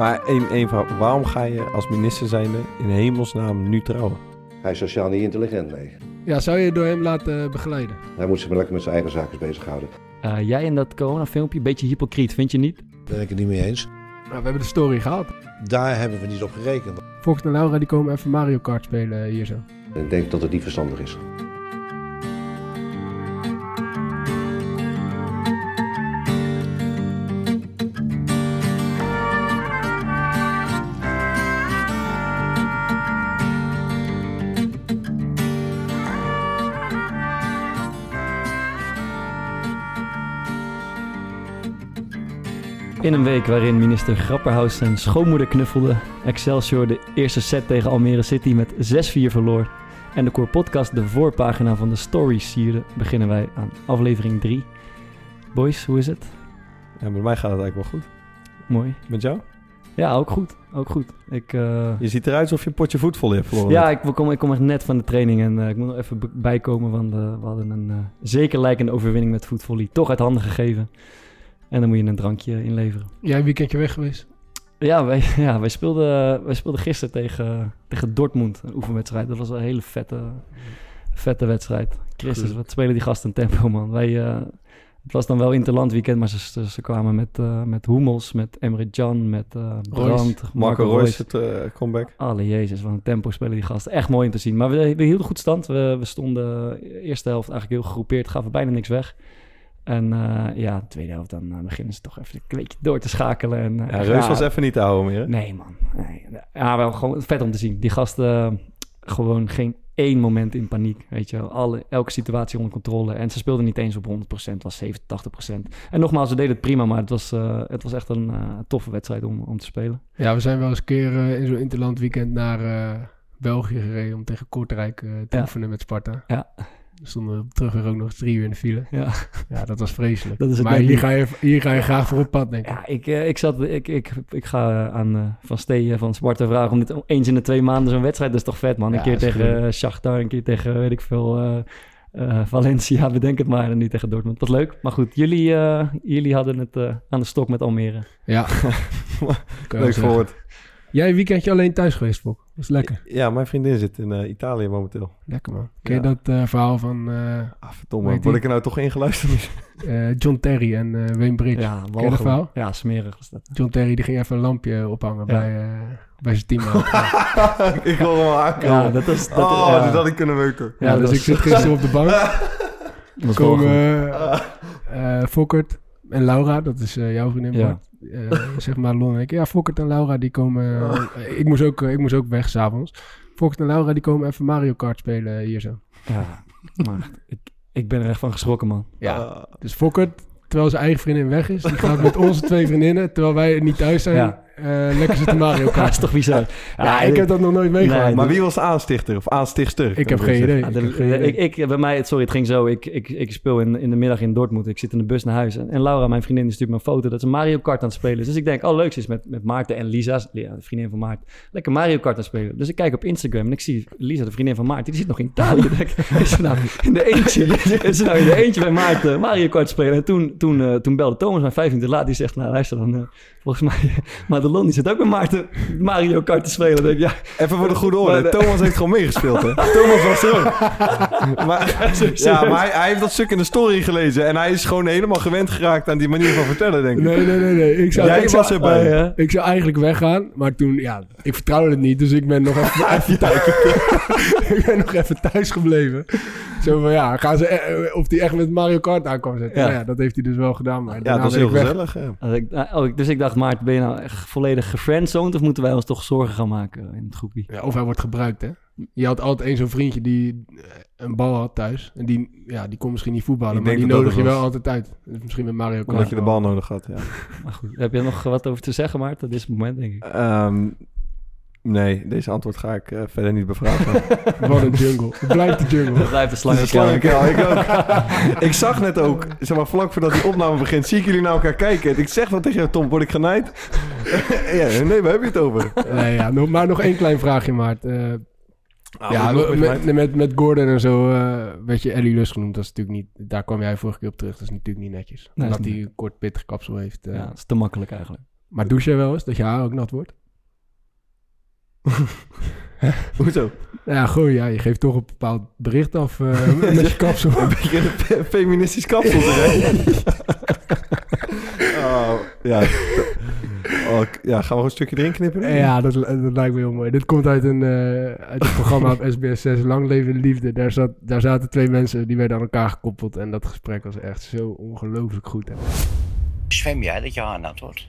Maar één, één vraag. Waarom ga je als minister zijnde in hemelsnaam nu trouwen? Hij is sociaal niet intelligent, nee. Ja, zou je je door hem laten begeleiden? Hij moet zich maar lekker met zijn eigen zaken bezighouden. Eh, jij in dat corona-filmpje, een beetje hypocriet, vind je niet? Daar ben ik het niet mee eens. Nou, we hebben de story gehad. Daar hebben we niet op gerekend. Fox en Laura die komen even Mario Kart spelen hier zo. Ik denk dat het niet verstandig is. In een week waarin minister Grapperhaus zijn schoonmoeder knuffelde, Excelsior de eerste set tegen Almere City met 6-4 verloor en de Core Podcast de voorpagina van de Stories sierde, beginnen wij aan aflevering 3. Boys, hoe is het? Ja, met mij gaat het eigenlijk wel goed. Mooi. Met jou? Ja, ook goed. Ook goed. Ik, eh, Je ziet eruit alsof je een potje voetvolley hebt verloren. ja, ik kom, ik kom echt net van de training en eh, ik moet nog even bijkomen, want eh, we hadden een zeker lijkende overwinning met voetvolley toch uit handen gegeven. En dan moet je een drankje inleveren. Jij een weekendje weg geweest? Ja, wij, ja, wij, speelden, wij speelden gisteren tegen, tegen Dortmund, een oefenwedstrijd. Dat was een hele vette, vette wedstrijd. Christus, Goed. wat spelen die gasten een tempo, man. Wij, uh, het was dan wel interland weekend, maar ze, ze, ze kwamen met, uh, met Hummels, met Emre Can, met uh, Brandt, Marco, Marco Royce, het uh, comeback. Alle jezus, wat een tempo spelen die gasten. Echt mooi om te zien. Maar we, we hielden goed stand. We, we stonden de eerste helft eigenlijk heel gegroepeerd, gaven bijna niks weg. En uh, ja, de tweede helft, dan uh, beginnen ze toch even een beetje door te schakelen. En, uh, ja, Reus ja, was even niet te houden meer, hè? Nee, man. Nee. Ja, wel gewoon vet om te zien. Die gasten gewoon geen één moment in paniek, weet je wel. Alle, elke situatie onder controle. En ze speelden niet eens op 100%, het was 70, 80%. En nogmaals, ze deden het prima, maar het was, uh, het was echt een uh, toffe wedstrijd om, om te spelen. Ja, we zijn wel eens een keer uh, in zo'n interland weekend naar uh, België gereden... om tegen Kortrijk te ja. oefenen met Sparta. Ja. We stonden op terugweg ook nog drie uur in de file. Ja, ja dat was vreselijk. Dat is het maar hier ga, je, hier ga je graag voor op pad, denk ik. Ja, ik, uh, ik, zat, ik, ik, ik ga aan uh, Van Steen van Sparta vragen om dit eens in de twee maanden zo'n wedstrijd. Dat is toch vet, man. Een Ja, keer is tegen goed. uh, Shakhtar, een keer tegen, weet ik veel, eh, eh, Valencia. Bedenk het maar, en nu tegen Dortmund. Dat was leuk. Maar goed, jullie, eh, jullie hadden het eh, aan de stok met Almere. Ja. Leuk zeggen. voorwoord. Jij een weekendje alleen thuis geweest, Fok? Dat is lekker. Ja, mijn vriendin zit in uh, Italië momenteel. Lekker, man. Ken je Ja. dat eh, verhaal van eh, Ah, verdomme. Word ik er nou toch ingeluisterd? eh, John Terry en eh Wayne Bridge? Ja, Ken je dat verhaal? Ja, smerig was dat. John Terry die ging even een lampje ophangen Ja. bij, eh, bij zijn team. ik wil hem wel aankomen. Ja, dat was... Dat, oh, dit had ik kunnen weten. ja, Ja, dus dat ik is- zit gisteren op de bank. dat was komen eh eh, Fokkert en Laura, dat is eh, jouw vriendin. Ja. Bart. Eh, zeg maar Lon en ik. Ja, Fokkert en Laura die komen... eh, ik, moest ook, ik moest ook weg s'avonds. Fokkert en Laura die komen even Mario Kart spelen hier zo. Ja, maar ik, ik ben er echt van geschrokken, man. Ah, Dus Fokkert, terwijl zijn eigen vriendin weg is, die gaat met onze twee vriendinnen, terwijl wij niet thuis zijn, Ja. Eh, lekker zitten Mario Ja, dat Kart. is toch bizar? Ja, ik heb dat nog nooit meegemaakt. Nee, maar wie was de aanstichter of aanstichtster? Ik heb geen idee. Ja, Ik de- heb geen idee. ik, ik, bij mij, sorry, het ging zo. Ik, ik, ik speel in, in de middag in Dortmund. Ik zit in de bus naar huis. En, en Laura, mijn vriendin, die stuurt me een foto dat ze Mario Kart aan het spelen is. Dus ik denk, oh leuk, ze is met, met Maarten en Lisa, ja, de vriendin van Maarten, lekker Mario Kart aan het spelen. Dus ik kijk op Instagram en ik zie Lisa, de vriendin van Maarten, die zit nog in Italië. Is ze nou in de eentje, is ze nou in de eentje bij Maarten Mario Kart spelen? En toen, toen, eh, toen belde Thomas mij vijf minuten later, die zegt, nou luister dan, eh, volgens mij, Die zit ook met Maarten Mario Kart te spelen. Denk ik, ja, Even voor de goede orde. Maar de- Thomas heeft gewoon meegespeeld, hè? Thomas was er ook. maar, ja, maar hij, hij heeft dat stuk in de story gelezen. En hij is gewoon helemaal gewend geraakt aan die manier van vertellen, denk ik. Nee, nee, nee, nee. Ik zou, Jij ik zou, was erbij. Oh, ik zou eigenlijk weggaan, maar toen, ja, ik vertrouwde het niet, dus ik ben nog even, even thuis. ik ben nog even thuis gebleven. Zo van, ja, gaan ze, eh, of die echt met Mario Kart aan kwam zetten. Ja. Nou ja, dat heeft hij dus wel gedaan, maar Ja, daarna dat ben heel gezellig. Ja. Als ik, oh, ik- dus ik dacht, Maarten, ben je nou echt volledig gefriendzoned of moeten wij ons toch zorgen gaan maken in het groepje? Ja, of hij wordt gebruikt, hè. Je had altijd één zo'n vriendje die eh, een bal had thuis. En die, ja, die kon misschien niet voetballen, Ik maar die dat dat nodig je wel was. altijd uit. Dus misschien met Mario Kart. Omdat je de bal nodig had, ja. Maar goed, heb je nog wat over te zeggen, Maarten? Dit is het moment, denk ik. Ehm, nee, deze antwoord ga ik eh, verder niet bevragen. Wat een jungle. Het blijft de jungle. Dat blijft een Het slangen. een slangenkuil, ik ook. ik zag net ook, zeg maar, vlak voordat die opname begint, zie ik jullie naar elkaar kijken. En ik zeg wel tegen jou, Tom, word ik genaaid? ja, nee, waar heb je het over? Nee, ja, maar nog één klein vraagje, Maart. Eh, Nou, ja, met, met, met, Gordon en zo eh, werd je Ellie Lus genoemd. Dat is natuurlijk niet, daar kwam jij vorige keer op terug. Dat is natuurlijk niet netjes. Nee, Omdat hij een kort pittig kapsel heeft. Ja, dat is te makkelijk eigenlijk. Maar douche jij wel eens, dat je haar ook nat wordt? Hoezo? Ja, gewoon, ja, je geeft toch een bepaald bericht af eh, met je kapsel. Een beetje een fe- feministisch kapsel te oh, ja. Oh, ja, gaan we een stukje erin knippen? Ja, dat, dat lijkt me heel mooi. Dit komt uit een, eh, uit een programma op SBS 6, Lang Leven de Liefde. Daar, zat, daar zaten twee mensen, die werden aan elkaar gekoppeld. En dat gesprek was echt zo ongelooflijk goed. Hè. Zwem jij dat je haar nat wordt?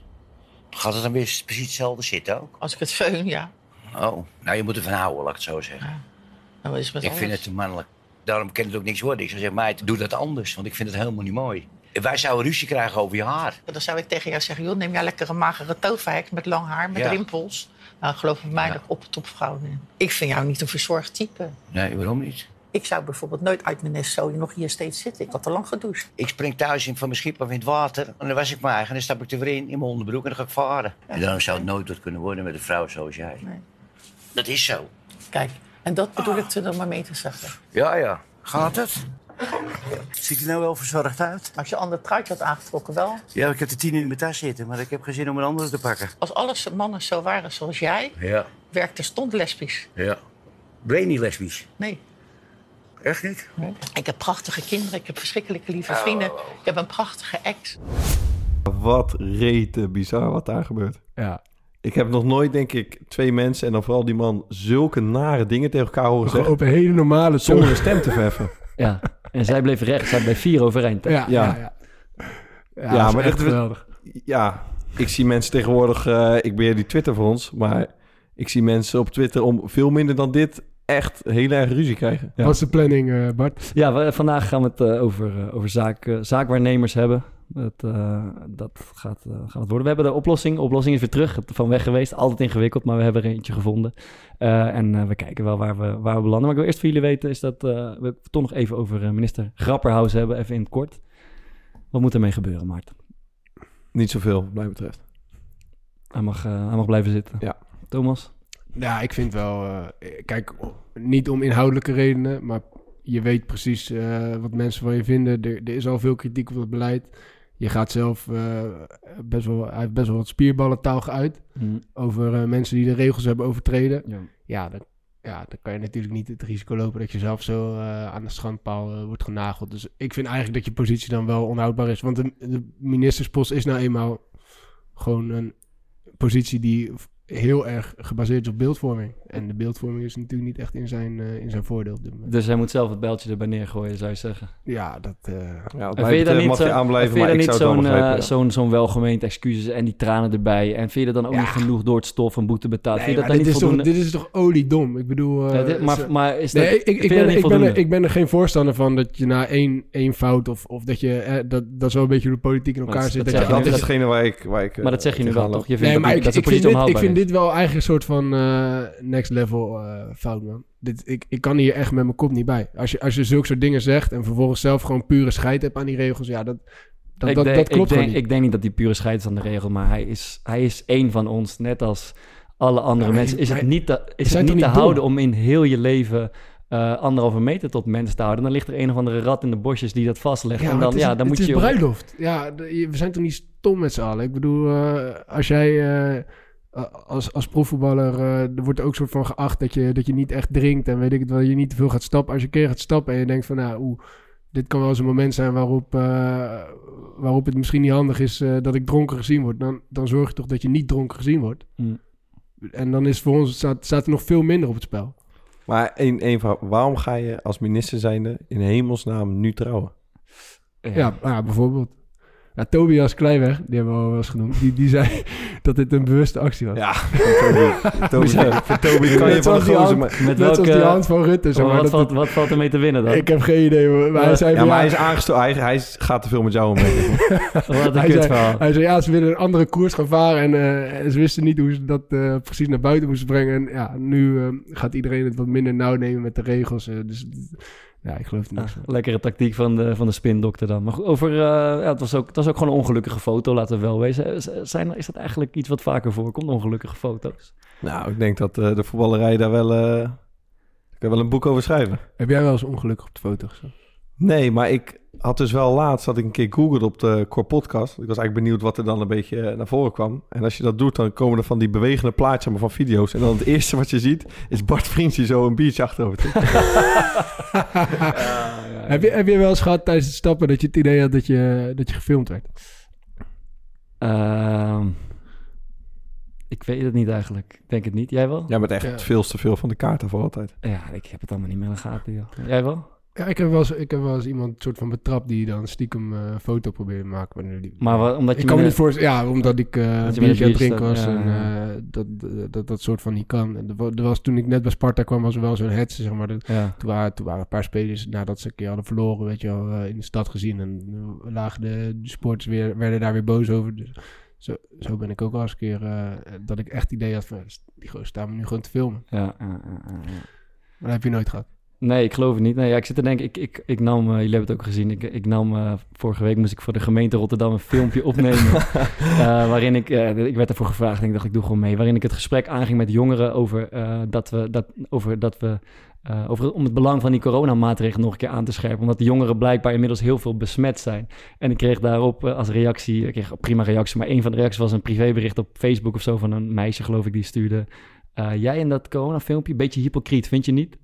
Gaat het dan weer precies hetzelfde zitten ook? Als ik het feun, ja. Oh, nou je moet ervan houden, laat ik het zo zeggen. Nou, is met ik vind het te mannelijk. Daarom kan het ook niks worden. Ik zou zeggen, meid, doe dat anders, want ik vind het helemaal niet mooi. Wij zouden ruzie krijgen over je haar. Dan zou ik tegen jou zeggen, joh, neem jij lekker een magere toofheks met lang haar, met Ja. rimpels. Nou, geloof me, mij Ja. op het topvrouw. Ik vind jou niet een verzorgd type. Nee, waarom niet? Ik zou bijvoorbeeld nooit uit mijn nest zo nog hier steeds zitten. Ik had te lang gedoucht. Ik spring thuis in van mijn schip of in het water. En dan was ik mijn eigen. En dan stap ik er weer in, in mijn onderbroek en dan ga ik varen. En daarom zou het nooit wat kunnen worden met een vrouw zoals jij. Nee. Dat is zo. Kijk, en dat bedoel ik er dan maar mee te zeggen. Ja, ja. Gaat het? Ziet er nou wel verzorgd uit? Als je een ander truitje had aangetrokken, wel. Ja, ik heb de tien in mijn tas zitten, maar ik heb geen zin om een andere te pakken. Als alle mannen zo waren zoals jij, Ja, werkte stond lesbisch. ja. Ben je niet lesbisch? Nee. Echt niet? Ik heb prachtige kinderen, ik heb verschrikkelijke lieve vrienden. Ik heb een prachtige ex. Wat rete bizar wat daar gebeurt. Ja, Ik heb nog nooit, denk ik, twee mensen en dan vooral die man zulke nare dingen tegen elkaar horen zeggen. op een hele normale Zonder een stem te verheffen. Ja, en zij bleef recht. Zij bleef vier overeind. hè? Ja, ja, Ja. ja. Ja, maar echt geweldig. Ja, ik zie mensen tegenwoordig... eh, ik beheer die Twitter voor ons, maar ik zie mensen op Twitter om veel minder dan dit echt heel erg ruzie krijgen. Ja. Wat is de planning, eh, Bart? Ja, we- vandaag gaan we het eh, over, over zaak, zaakwaarnemers hebben. Dat, eh, dat gaat, eh, gaat het worden. We hebben de oplossing. De oplossing is weer terug. Het van weg geweest. Altijd ingewikkeld, maar we hebben er eentje gevonden. Eh, en eh, we kijken wel waar we, waar we belanden. Maar ik wil eerst voor jullie weten is dat eh, we het toch nog even over eh, minister Grapperhaus hebben. Even in het kort. Wat moet ermee gebeuren, Maarten? Niet zoveel, wat mij betreft. Hij mag, eh, hij mag blijven zitten. Ja. Thomas? Ja, ik vind wel... eh, kijk, niet om inhoudelijke redenen, maar je weet precies eh, wat mensen van je vinden. Er, er is al veel kritiek op het beleid. Je gaat zelf eh, best wel... Hij heeft best wel wat spierballentaal geuit Hm, over eh, mensen die de regels hebben overtreden. ja. Ja, dan, ja, dan kan je natuurlijk niet het risico lopen dat je zelf zo eh, aan de schandpaal wordt genageld. Dus ik vind eigenlijk dat je positie dan wel onhoudbaar is. Want de, de ministerspost is nou eenmaal gewoon een positie die heel erg gebaseerd is op beeldvorming. En de beeldvorming is natuurlijk niet echt in zijn, eh, in zijn voordeel op dit moment. Dus hij moet zelf het bijltje erbij neergooien, zou je zeggen. Ja, dat... eh, Ja, En vind je dan niet, mag zo, je aanblijven, vind je maar dan ik niet zou het zo'n wel begrijpen. ja. zo'n zo'n welgemeend excuses en die tranen erbij? En vind je dat dan ook Ja. niet genoeg door het stof en boete betaald? nee, vind je dat dan dit, niet is toch, voldoende? dit is toch oliedom? Ik bedoel... eh, Ja, dit- maar, maar is dat, Nee, ik, ben, dat ik, ben er, ik ben er geen voorstander van dat je na één, één fout of, of dat je... Eh, dat, dat is wel een beetje hoe de politiek in elkaar zit. dat is hetgene waar ik, waar ik maar dat zeg je nu wel, toch? Je vindt Nee, dat, maar die- ik, dat vind positie onhoudbaar. Dit wel eigenlijk een soort van eh, next level eh, fout, man. Dit, ik, ik kan hier echt met mijn kop niet bij. Als je, als je zulke soort dingen zegt en vervolgens zelf gewoon pure scheid hebt aan die regels, ja, dat, dat, ik dat, denk, dat klopt ik denk, niet. Ik denk niet dat die pure scheid is aan de regel, maar hij is, hij is één van ons, net als alle andere mensen. Is het niet te, is het niet te houden om in heel je leven eh, anderhalve meter tot mens te houden? Dan ligt er een of andere rat in de bosjes die dat vastlegt. Ja, en dan, het is, ja, dan het moet is je... bruiloft. Ja, we zijn toch niet stom met z'n allen. Ik bedoel, als jij als, als profvoetballer, eh, er wordt ook soort van geacht dat je, dat je niet echt drinkt en weet ik het wel, je niet te veel gaat stappen. Als je een keer gaat stappen en je denkt van, nou, oeh, dit kan wel eens een moment zijn waarop, eh, waarop het misschien niet handig is eh, dat ik dronken gezien word. Dan, dan zorg je toch dat je niet dronken gezien wordt. Mm. En dan is voor ons, staat, staat er nog veel minder op het spel. Maar één, één vraag. Waarom ga je als minister zijnde in hemelsnaam nu trouwen? Ja, ja, bijvoorbeeld. Ja, Tobias Kleiweg, die hebben we al wel eens genoemd, die, die zei dat dit een bewuste actie was. Ja, Toby. Voor Toby kan je Net van de zoals die gozer... hand- maar- Met Net zoals die welke... hand van Rutte. Zeg wat, maar, dat valt, wat valt er mee te winnen dan? ik heb geen idee, maar maar hij zei Ja, hij is aangestoken. Hij, hij gaat te veel met jou om. denk ik. Wat een hij, zei, kutverhaal. hij zei, ja, ze willen een andere koers gaan varen en eh, ze wisten niet hoe ze dat eh, precies naar buiten moesten brengen. En ja, nu eh, gaat iedereen het wat minder nauw nemen met de regels. dus ja, ik geloof niks van. Ah, lekkere tactiek van de, van de spindokter dan. Maar over, eh, ja, het, was ook, het was ook gewoon een ongelukkige foto, laten we wel wezen. Z- Zijn, is dat eigenlijk iets wat vaker voorkomt, ongelukkige foto's? Nou, ik denk dat eh, de voetballerij daar wel... eh daar kan wel een boek over schrijven. Heb jij wel eens ongelukkig op de foto gestaan? Nee, maar ik, had dus wel laatst dat ik een keer googelde op de Core Podcast. Ik was eigenlijk benieuwd wat er dan een beetje eh, naar voren kwam. En als je dat doet, dan komen er van die bewegende plaatjes allemaal van video's. En dan het eerste wat je ziet is Bart Vriends die zo een biertje achterover tikt. Heb, je, heb je wel eens gehad tijdens het stappen dat je het idee had dat je, dat je gefilmd werd? Ehm, ik weet het niet eigenlijk. Ik denk het niet. Jij wel? Ja, met echt Ja. veel te veel van de kaarten voor altijd. Ja, ik heb het allemaal niet meer in de gaten. joh. Jij wel? Ja, ik heb wel eens, ik heb wel eens iemand soort van betrapt die dan stiekem eh, foto probeerde te maken. Maar, Maar omdat je ik kan me niet voorstellen, ja, omdat ik je een met biertje aan het drinken was en eh, dat, dat, dat dat soort van niet kan. En er wa- was, toen ik net bij Sparta kwam, was er wel zo'n hetze, zeg maar. Dat- Ja. toen, waren, toen waren een paar spelers, nadat ze een keer hadden verloren, weet je wel, in de stad gezien. En uh, lagen de, de sporters weer, werden daar weer boos over. Dus zo, zo ben ik ook al eens een keer, dat ik echt het idee had van, die gozer staan me nu gewoon te filmen. Ja, ja, ja. Maar dat heb je nooit gehad. Nee, ik geloof het niet. Nee, ja, ik zit te denken, ik, ik, ik nam, eh, jullie hebben het ook gezien, ik, ik nam, eh, vorige week moest ik voor de gemeente Rotterdam een filmpje opnemen. eh, waarin ik, ik werd ervoor gevraagd en ik dacht, ik doe gewoon mee. Waarin ik het gesprek aanging met jongeren over, dat we, dat, over, dat we over, om het belang van die coronamaatregelen nog een keer aan te scherpen. Omdat de jongeren blijkbaar inmiddels heel veel besmet zijn. En ik kreeg daarop als reactie, ik kreeg prima reactie, maar een van de reacties was een privébericht op Facebook of zo van een meisje, geloof ik, die stuurde. jij in dat coronafilmpje, beetje hypocriet, vind je niet?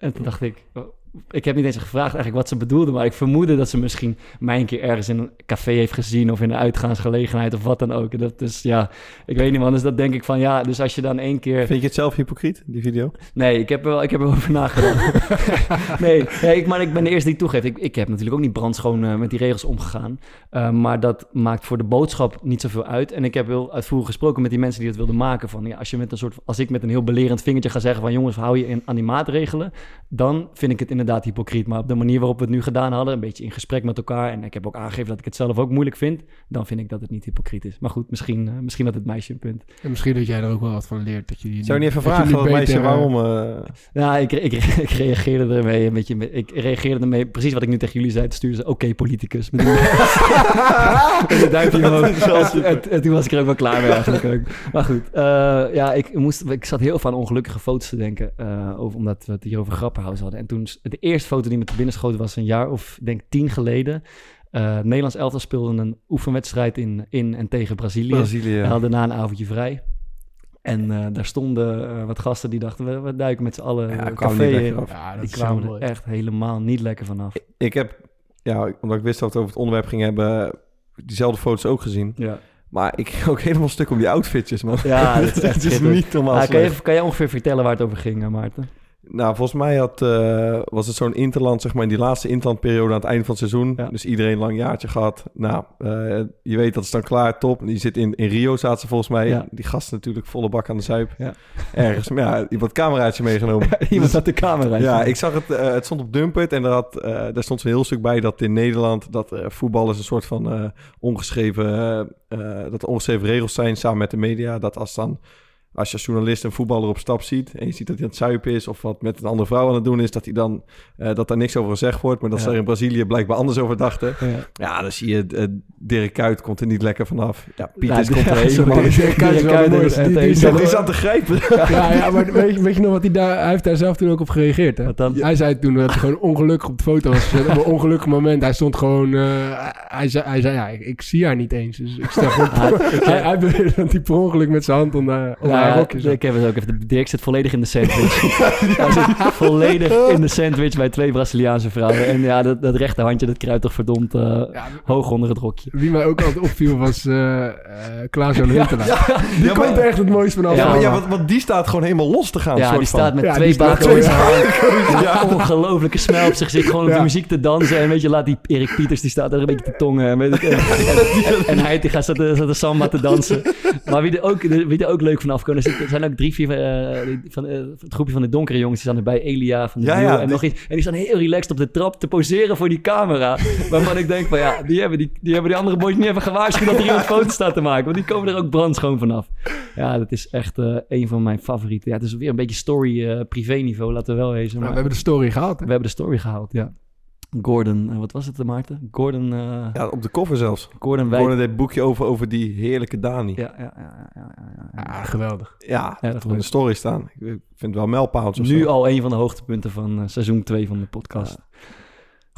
En toen dacht ik, oh, ik heb niet eens gevraagd eigenlijk wat ze bedoelde, maar ik vermoedde dat ze misschien mij een keer ergens in een café heeft gezien of in een uitgaansgelegenheid of wat dan ook. En dat dus ja, ik weet niet man, dus dat denk ik van ja, dus als je dan één keer... Vind je het zelf hypocriet, die video? Nee, ik heb er wel, ik heb er wel over nagedacht. nee, nee ik, maar ik ben de eerste die toegeeft. Ik, ik heb natuurlijk ook niet brandschoon eh, met die regels omgegaan. Uh, maar dat maakt voor de boodschap niet zoveel uit. En ik heb heel uitvoerig gesproken met die mensen die het wilden maken. Van, ja, als, je met een soort, als ik met een heel belerend vingertje ga zeggen van... jongens, hou je in, aan die maatregelen... dan vind ik het inderdaad hypocriet. Maar op de manier waarop we het nu gedaan hadden... een beetje in gesprek met elkaar... en ik heb ook aangegeven dat ik het zelf ook moeilijk vind... dan vind ik dat het niet hypocriet is. Maar goed, misschien, uh, misschien had het meisje een punt. En misschien dat jij er ook wel wat van leert. Dat je die, Zou je niet even dat vragen van het meisje eh, waarom... Uh... Ja, ik, ik, ik, reageerde ermee een beetje... Ik reageerde ermee precies wat ik nu tegen jullie zei. Toen stuurde ze, oké, okay, politicus. Met. En, en, en, toen was ik er ook wel klaar mee eigenlijk ook. Maar goed, uh, ja, ik, moest, ik zat heel veel aan ongelukkige foto's te denken. Uh, over, omdat we het hier over grappenhuis hadden. En toen, de eerste foto die me te binnen schoot was een jaar of, ik denk tien geleden. Uh, Nederlands elftal speelde een oefenwedstrijd in, in en tegen Brazilië. Brazilië. En hadden daarna een avondje vrij. En uh, daar stonden uh, wat gasten die dachten, we, we duiken met z'n allen ja, een café in. Ja, die kwamen er echt helemaal niet lekker vanaf. Ik, ik heb, ja, omdat ik wist dat we het over het onderwerp ging hebben, diezelfde foto's ook gezien. Ja. Maar ik ging ook helemaal stuk om die outfitjes, man. Ja, dat is, echt is niet normaal. Ah, kan, je, kan je ongeveer vertellen waar het over ging, Maarten? Nou, volgens mij had, uh, was het zo'n interland, zeg maar, in die laatste interlandperiode aan het einde van het seizoen. Ja. Dus iedereen een lang jaartje gehad. Nou, uh, je weet dat is dan klaar, top. Die zit in, in Rio, zaten ze volgens mij. Ja. Die gasten natuurlijk volle bak aan de zuip. Ja. Ergens, maar ja, iemand cameraatje meegenomen. iemand had de camera. Ja, ik zag het, uh, het stond op Dumpert en daar, had, daar stond zo'n heel stuk bij dat in Nederland, dat voetbal is een soort van ongeschreven, dat ongeschreven regels zijn samen met de media. Dat als dan als je als journalist een voetballer op stap ziet en je ziet dat hij aan het zuipen is of wat met een andere vrouw aan het doen is, dat hij dan uh, dat daar niks over gezegd wordt, maar dat ja. ze er in Brazilië blijkbaar anders over dachten. Ja, ja dan zie je uh, Dirk Kuyt komt er niet lekker vanaf. Ja, Pieters nou, komt er helemaal Dirk, Kuyt is zat te grijpen. Ja, ja maar weet je, weet je nog wat hij daar... Hij heeft daar zelf toen ook op gereageerd, hè? Hij zei toen dat hij gewoon ongelukkig op de foto was gezet. Op een ongelukkig moment. Hij stond gewoon... Uh, hij, zei, hij zei, ja, ik, ik, zie haar niet eens. Dus ik stel gewoon... hij, hij beweerde dat hij per ongeluk met zijn hand onder, onder zat. Ik heb het ook even. Dirk zit volledig in de sandwich. hij zit volledig in de sandwich bij twee Braziliaanse vrouwen. En ja, dat, dat rechterhandje, dat kruipt toch verdomd uh, ja, hoog onder het rokje. Wie mij ook altijd opviel was uh, uh, Klaas-Jan Huntelaar. Ja, ja, die ja, komt er echt het mooiste van af. Ja, maar, ja want, want, die staat gewoon helemaal los te gaan. Ja, die staat met ja, twee bakken ja. Ongelooflijke smel op zich. Zit gewoon op de muziek te dansen. En weet je, laat die Erik Pieters, die staat er een beetje te tongen. En, weet ik, en, en, en hij die gaat zat de samba te dansen. Maar wie er ook, wie er ook leuk vanaf er zijn ook drie, vier uh, van, uh, het groepje van de donkere jongens, die staan erbij. Elia van de ja, en die... nog iets. En die staan heel relaxed op de trap te poseren voor die camera. Waarvan ik denk van ja, die hebben die, die, hebben die andere boys niet even gewaarschuwd dat er iemand foto's staat te maken. Want die komen er ook brandschoon vanaf. Ja, dat is echt uh, een van mijn favorieten. Ja, het is weer een beetje story privé niveau, laten we wel wezen. Maar, we hebben de story gehaald. Hè? We hebben de story gehaald, ja. Gordon, wat was het, Maarten? Gordon... Uh, ja, op de cover zelfs. Gordon Wijk. Gordon deed boekje over, over die heerlijke Dani. Ja, ja, ja. ja, ja, ja. ja geweldig. Ja, ja dat in de story staan. Ik vind het wel mijlpaaltjes. Nu zo. al een van de hoogtepunten van uh, seizoen 2 van de podcast.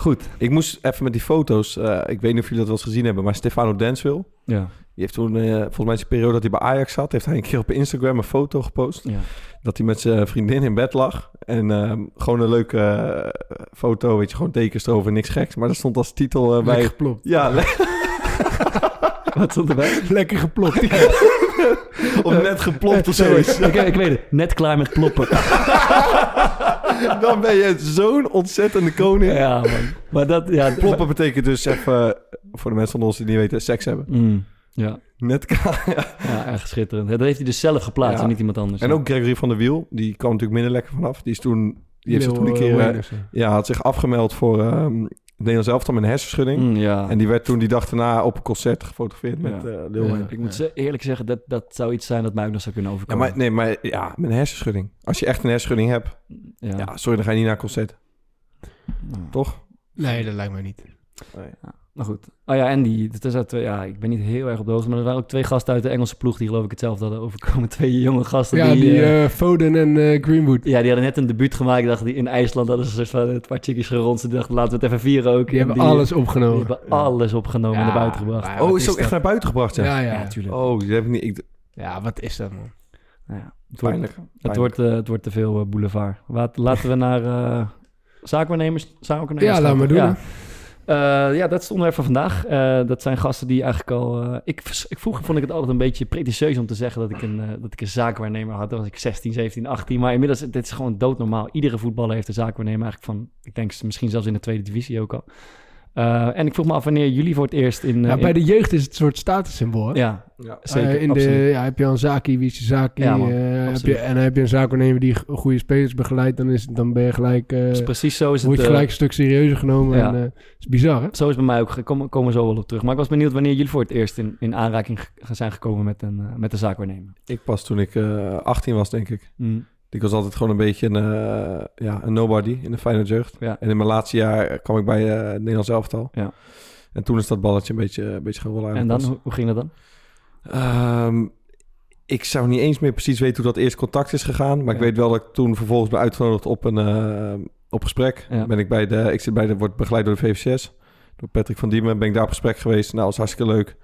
Goed. Ik moest even met die foto's... eh, ik weet niet of jullie dat wel eens gezien hebben... maar Stefano Denswil... Ja. die heeft toen, eh, volgens mij in zijn periode dat hij bij Ajax zat... heeft hij een keer op Instagram een foto gepost... ja. dat hij met zijn vriendin in bed lag. En ehm, gewoon een leuke eh, foto, weet je, gewoon tekens erover, niks geks. Maar daar stond als titel bij... Lekker geplopt. Ja, le- Wat stond erbij? Lekker geplopt. of net geplopt of Zo zoiets. is- ik, ik weet het. Net klaar met ploppen. Dan ben je zo'n ontzettende koning. ja, man. Maar dat... Ja, Ploppen betekent dus even, eh, voor de mensen van ons die niet weten, seks hebben. Mm, ja. Net ja. ja, echt schitterend. Dat heeft hij dus zelf geplaatst Ja. en niet iemand anders. En ook Gregory van der Wiel, die kwam natuurlijk minder lekker vanaf. Die is toen, die heeft zich toen een keer, eh, ja, had zich afgemeld voor ehm Nederlands elftal met een hersenschudding. Mm, ja. En die werd toen die dag daarna op een concert gefotografeerd met Ja. eh Lil Ja. Wayne. Ik moet eerlijk zeggen, dat, dat zou iets zijn dat mij ook nog zou kunnen Ja, overkomen. maar, nee, maar ja, met een hersenschudding. Als je echt een hersenschudding hebt, Ja. ja, sorry, dan ga je niet naar een concert. Toch? Nee, dat lijkt mij niet. Maar goed. Oh ja, en die, dat is uit, ja, ik ben niet heel erg op de hoogte, maar er waren ook twee gasten uit de Engelse ploeg die geloof ik hetzelfde hadden overkomen. Twee jonge gasten Ja, die, die eh, eh, Foden en eh, Greenwood. ja, die hadden net een debuut gemaakt. Dachten die in IJsland hadden ze een soort van een paar chickies gerond. Ze dachten, laten we het even vieren ook. Die En hebben alles Die opgenomen. hebben alles opgenomen en Ja, naar buiten gebracht. oh, wat is het ook echt dat? naar buiten gebracht, ja? Ja, Ja, ja. natuurlijk. Oh, die heb ik niet... Ik, Ja, wat is dat, man? Nou ja, het wordt, pijnlijk. het, wordt, eh, het wordt te veel eh, boulevard. Laat, laten we naar eh zaakwaarnemers, zaakwaarnemers Ja, laat gaan. maar doen, Eh, ja, dat is het onderwerp van vandaag. Eh, dat zijn gasten die eigenlijk al... eh, ik, ik, vroeger vond ik het altijd een beetje pretentieus om te zeggen dat ik een, dat ik een zaakwaarnemer had. Dan was ik 16, 17, 18. Maar inmiddels, dit is gewoon doodnormaal. Iedere voetballer heeft een zaakwaarnemer eigenlijk van... Ik denk misschien zelfs in de tweede divisie ook al. Eh, en ik vroeg me af wanneer jullie voor het eerst in... eh, Ja, in- bij de jeugd is het een soort statussymbool. hè? Ja, Ja. zeker. Eh, in de, ja, heb je al een Zaki, wie is je Zaki? Ja, eh, heb je, en heb je een zaakwaarnemer die goede spelers begeleidt, dan, is, dan ben je gelijk, eh Dus precies zo is het... word je gelijk een stuk serieuzer genomen. ja. En, eh, is bizar, hè? Zo is het bij mij ook. gekomen komen we zo wel op terug. Maar ik was benieuwd wanneer jullie voor het eerst in, in aanraking zijn gekomen met een, met de zaakwaarnemer. Ik pas toen ik eh 18 was, denk ik. Mm. Ik was altijd gewoon een beetje een, eh, ja, een nobody in de Feyenoord jeugd. Ja. En in mijn laatste jaar kwam ik bij eh, het Nederlands elftal. Ja. En toen is dat balletje een beetje, een beetje gaan rollen. En dan, hoe, hoe ging dat dan? Ehm, ik zou niet eens meer precies weten hoe dat eerst contact is gegaan. Maar ik weet wel dat ik toen vervolgens ben uitgenodigd op een eh, op gesprek. Ja. Ben ik, bij de, ik zit bij de, word begeleid door de VVCS. Door Patrick van Diemen ben ik daar op gesprek geweest. Nou, dat was hartstikke leuk.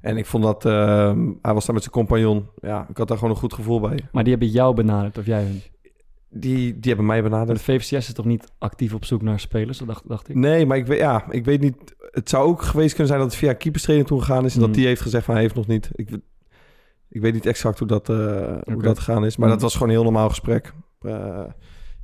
En ik vond dat... ehm, hij was daar met zijn compagnon. Ja, ik had daar gewoon een goed gevoel bij. Maar die hebben jou benaderd of jij hun? Die, die hebben mij Maar benaderd. de VVCS is toch niet actief op zoek naar spelers? Dat dacht, dacht ik. Nee, maar ik weet, ja, ik weet niet. Het zou ook geweest kunnen zijn dat het via keeperstraining toen gegaan is. En Mm. dat die heeft gezegd van hij heeft nog niet. Ik, ik weet niet exact hoe dat, eh, hoe dat gegaan is. Maar Mm. dat was gewoon een heel normaal gesprek. Eh,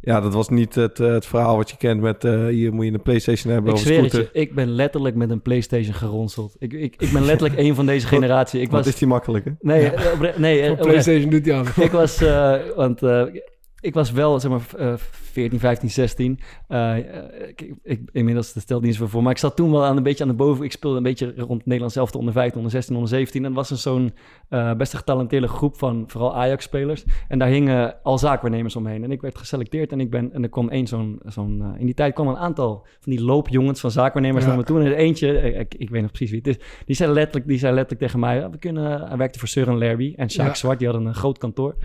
ja, dat was niet het, eh, het verhaal wat je kent met eh, hier moet je een Playstation hebben Ik of een het scooter. je, ik ben letterlijk met een Playstation geronseld. Ik, ik, ik ben letterlijk een van deze generatie. Ik Wat was... is die makkelijk, hè? Nee, eh, nee. PlayStation doet hij alles. ik was, eh, want eh, ik was wel, zeg maar, eh, 14, 15, 16. Eh, eh, ik, ik, inmiddels dat stelt niet zoveel voor, maar ik zat toen wel aan een beetje aan de boven. Ik speelde een beetje rond Nederland zelf, onder 15, onder 16, onder 17. En er was een zo'n eh, best een getalenteerde groep van vooral Ajax-spelers. En daar hingen al zaakwaarnemers omheen. En ik werd geselecteerd en ik ben, en er kwam één zo'n, zo'n eh, in die tijd kwam een aantal van die loopjongens van zaakwaarnemers Ja. naar me toe. En er eentje, eh, ik, ik weet nog precies wie het is, die zei letterlijk, die zei letterlijk tegen mij, we kunnen, hij werkte voor Søren Lerby en Sjaak Ja. Zwart, die hadden een groot kantoor.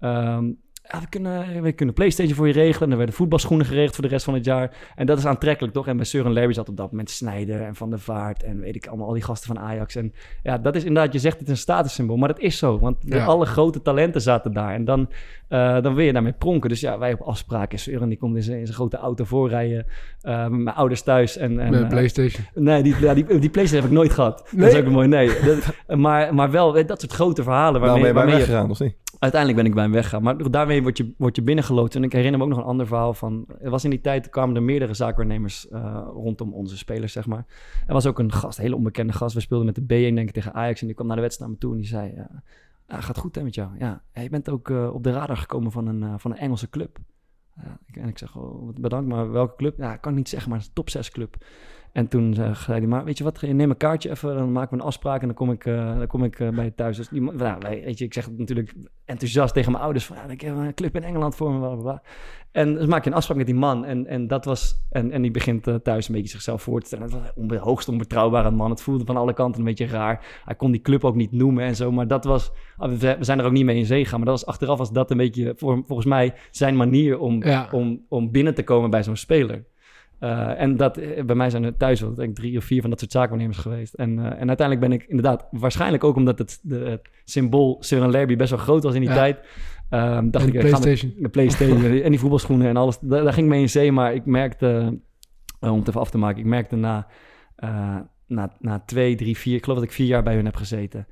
Ehm, ja, we kunnen, we kunnen PlayStation voor je regelen. En er werden voetbalschoenen geregeld voor de rest van het jaar. En dat is aantrekkelijk, toch? En bij Søren Lerby zat op dat moment Snijder en Van der Vaart... en weet ik allemaal, al die gasten van Ajax. En ja, dat is inderdaad, je zegt het een statussymbool. Maar dat is zo, want Ja. alle grote talenten zaten daar. En dan, eh, dan wil je daarmee pronken. Dus ja, wij op afspraak. En Søren die komt in zijn, in zijn grote auto voorrijden... eh, met mijn ouders thuis. En, en, Met eh, PlayStation. Nee, die, ja, die, die PlayStation heb ik nooit gehad. Dat Nee? is ook een mooi nee. Dat- maar, maar wel, eh, dat soort grote verhalen Nou, waarmee, ben je bij waarmee je... weggegaan, of niet? Uiteindelijk ben ik bij hem weggegaan. Maar daarmee word je, word je binnengeloodst. En ik herinner me ook nog een ander verhaal van... Er was in die tijd, kwamen er meerdere zaakwaarnemers eh, rondom onze spelers, zeg maar. Er was ook een gast, een hele onbekende gast. We speelden met de B1, denk ik, tegen Ajax. En die kwam naar de wedstrijd naar me toe en die zei... Ah, gaat goed hè met jou? Ja, je bent ook eh, op de radar gekomen van een, van een Engelse club. Ja, ik- en ik zeg, oh, bedankt, maar welke club? Ja, ik kan niet zeggen, maar het is een top 6 club. En toen zei zei hij, maar weet je wat, neem een kaartje even, dan maken we een afspraak en dan kom ik, eh, dan kom ik eh, bij je thuis. Dus die, nou, weet je, ik zeg het natuurlijk enthousiast tegen mijn ouders van, ja, ik heb een club in Engeland voor me, bla, bla, bla. En dus maak je een afspraak met die man en, en dat was, en, en die begint eh, thuis een beetje zichzelf voor te stellen. Het was een onbe- hoogst onbetrouwbare man, het voelde van alle kanten een beetje raar. Hij kon die club ook niet noemen en zo, maar dat was, ah, we zijn er ook niet mee in zee gegaan, maar dat was achteraf was dat een beetje, voor, volgens mij, zijn manier om, Ja. om, om binnen te komen bij zo'n speler. Eh, en dat, eh, bij mij zijn er thuis wel denk ik drie of vier van dat soort zaakwaarnemers geweest. En, eh, en uiteindelijk ben ik inderdaad, waarschijnlijk ook omdat het, de, het symbool Søren Lerby best wel groot was in die Ja. tijd. dacht En ik, ik ga met- PlayStation. de PlayStation en die voetbalschoenen en alles. Daar, daar ging ik mee in zee, maar ik merkte, om het even af te maken, ik merkte na, na, na twee, drie, vier, ik geloof dat ik vier jaar bij hun heb gezeten.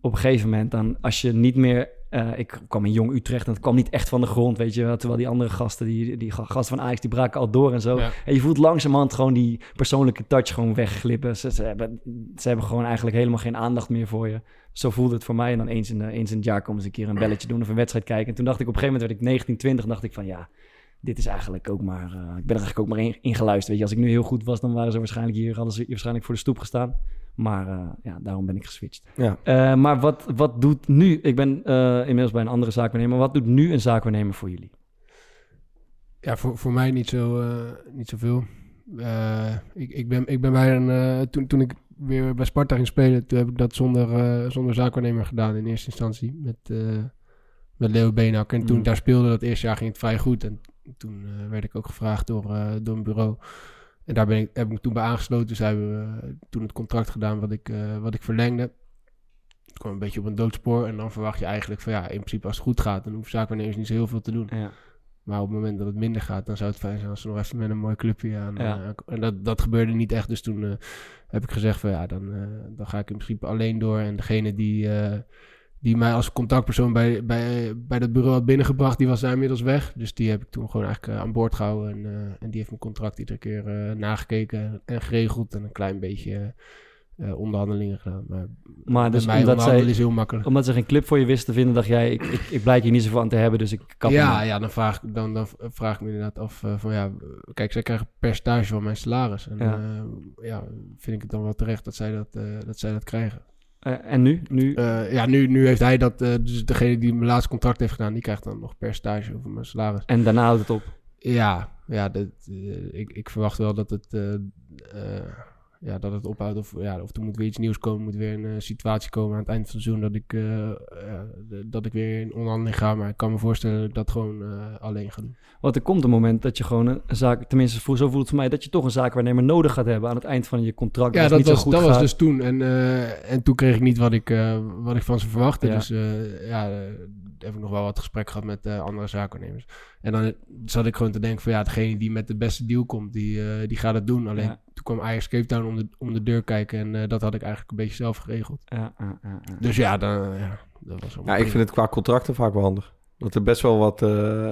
Op een gegeven moment dan, als je niet meer, eh, ik kwam in Jong Utrecht en het kwam niet echt van de grond, weet je. Terwijl die andere gasten, die, die gasten van Ajax, die braken al door en zo. Ja. En je voelt langzamerhand gewoon die persoonlijke touch gewoon wegglippen. Ze, ze, hebben, ze hebben gewoon eigenlijk helemaal geen aandacht meer voor je. Zo voelde het voor mij. En dan eens in, de, eens in het jaar komen ze een keer een belletje doen of een wedstrijd kijken. En toen dacht ik op een gegeven moment, werd ik 19, 20, dacht ik van ja, dit is eigenlijk ook maar, eh, ik ben er eigenlijk ook maar in, in geluisterd. Weet je, als ik nu heel goed was, dan waren ze waarschijnlijk hier, hadden ze hier waarschijnlijk voor de stoep gestaan. Maar eh, ja, daarom ben ik geswitcht. Ja. Eh, maar wat, wat doet nu, ik ben eh, inmiddels bij een andere zaakwaarnemer, wat doet nu een zaakwaarnemer voor jullie? Ja, voor, voor mij niet, zo, eh, niet zoveel. Eh, ik, ik, ben, ik ben bij een... eh, toen, toen ik weer bij Sparta ging spelen, toen heb ik dat zonder, eh, zonder zaakwaarnemer gedaan in eerste instantie. Met, eh met Leo Beenhak. En toen Mm. ik daar speelde, dat eerste jaar ging het vrij goed. En toen eh, werd ik ook gevraagd door, eh, door een bureau. En daar ben ik, heb ik me toen bij aangesloten. Dus hebben we eh, toen het contract gedaan wat ik, eh, wat ik verlengde. Het kwam een beetje op een doodspoor. En dan verwacht je eigenlijk van ja, in principe als het goed gaat, dan hoeft zaakwaarnemers niet zo heel veel te doen. Ja. Maar op het moment dat het minder gaat, dan zou het fijn zijn als ze nog even met een mooi clubje aan. Ja. eh, en dat, dat gebeurde niet echt. Dus toen heb ik gezegd van ja, dan, dan ga ik in principe alleen door. En degene die, die mij als contactpersoon bij, bij, bij dat bureau had binnengebracht, die was daar inmiddels weg. Dus die heb ik toen gewoon eigenlijk eh, aan boord gehouden. En, eh, en die heeft mijn contract iedere keer eh, nagekeken en geregeld. En een klein beetje onderhandelingen gedaan. Maar, Maar dus mij omdat zij, is heel makkelijk. omdat ze geen club voor je wisten te vinden, dacht jij, ik, ik, ik blijk hier niet zoveel aan te hebben, dus ik kap ja, ja dan, vraag, ik- dan, dan vraag ik me inderdaad af van ja, kijk, zij krijgen een percentage van mijn salaris. En Ja. ja. ja, vind ik het dan wel terecht dat zij dat, dat, zij dat krijgen. Eh, en nu? nu Eh, ja, nu, nu heeft hij dat, eh, dus degene die mijn laatste contract heeft gedaan, die krijgt dan nog percentage over mijn salaris. en daarna houdt het op. Ja, ja dat, ik, ik verwacht wel dat het, ja, dat het ophoudt. Of, ja, of er moet weer iets nieuws komen. moet weer een eh, situatie komen aan het eind van het seizoen dat ik, eh, de- dat ik weer in onderhandeling ga. Maar ik kan me voorstellen dat ik dat gewoon eh, alleen ga doen. Want er komt een moment dat je gewoon een zaak, tenminste voor, zo voelt het voor mij, dat je toch een zaakwaarnemer nodig gaat hebben aan het eind van je contract. Ja, dat, niet was, zo goed dat was dus toen. En, eh, en toen kreeg ik niet wat ik, eh, wat ik van ze verwachtte. Ja. Dus eh, ja, eh, heb ik nog wel wat gesprek gehad met eh, andere zaakwaarnemers. En dan zat ik gewoon te denken van ja, degene die met de beste deal komt, die, eh, die gaat het doen. Alleen Ja. toen kwam Ajax Cape Town om de, om de deur kijken en eh, dat had ik eigenlijk een beetje zelf geregeld. Ja. Dus ja, dan, ja dat was Ja, ik vind het qua contracten vaak wel handig. Dat er best wel wat, eh,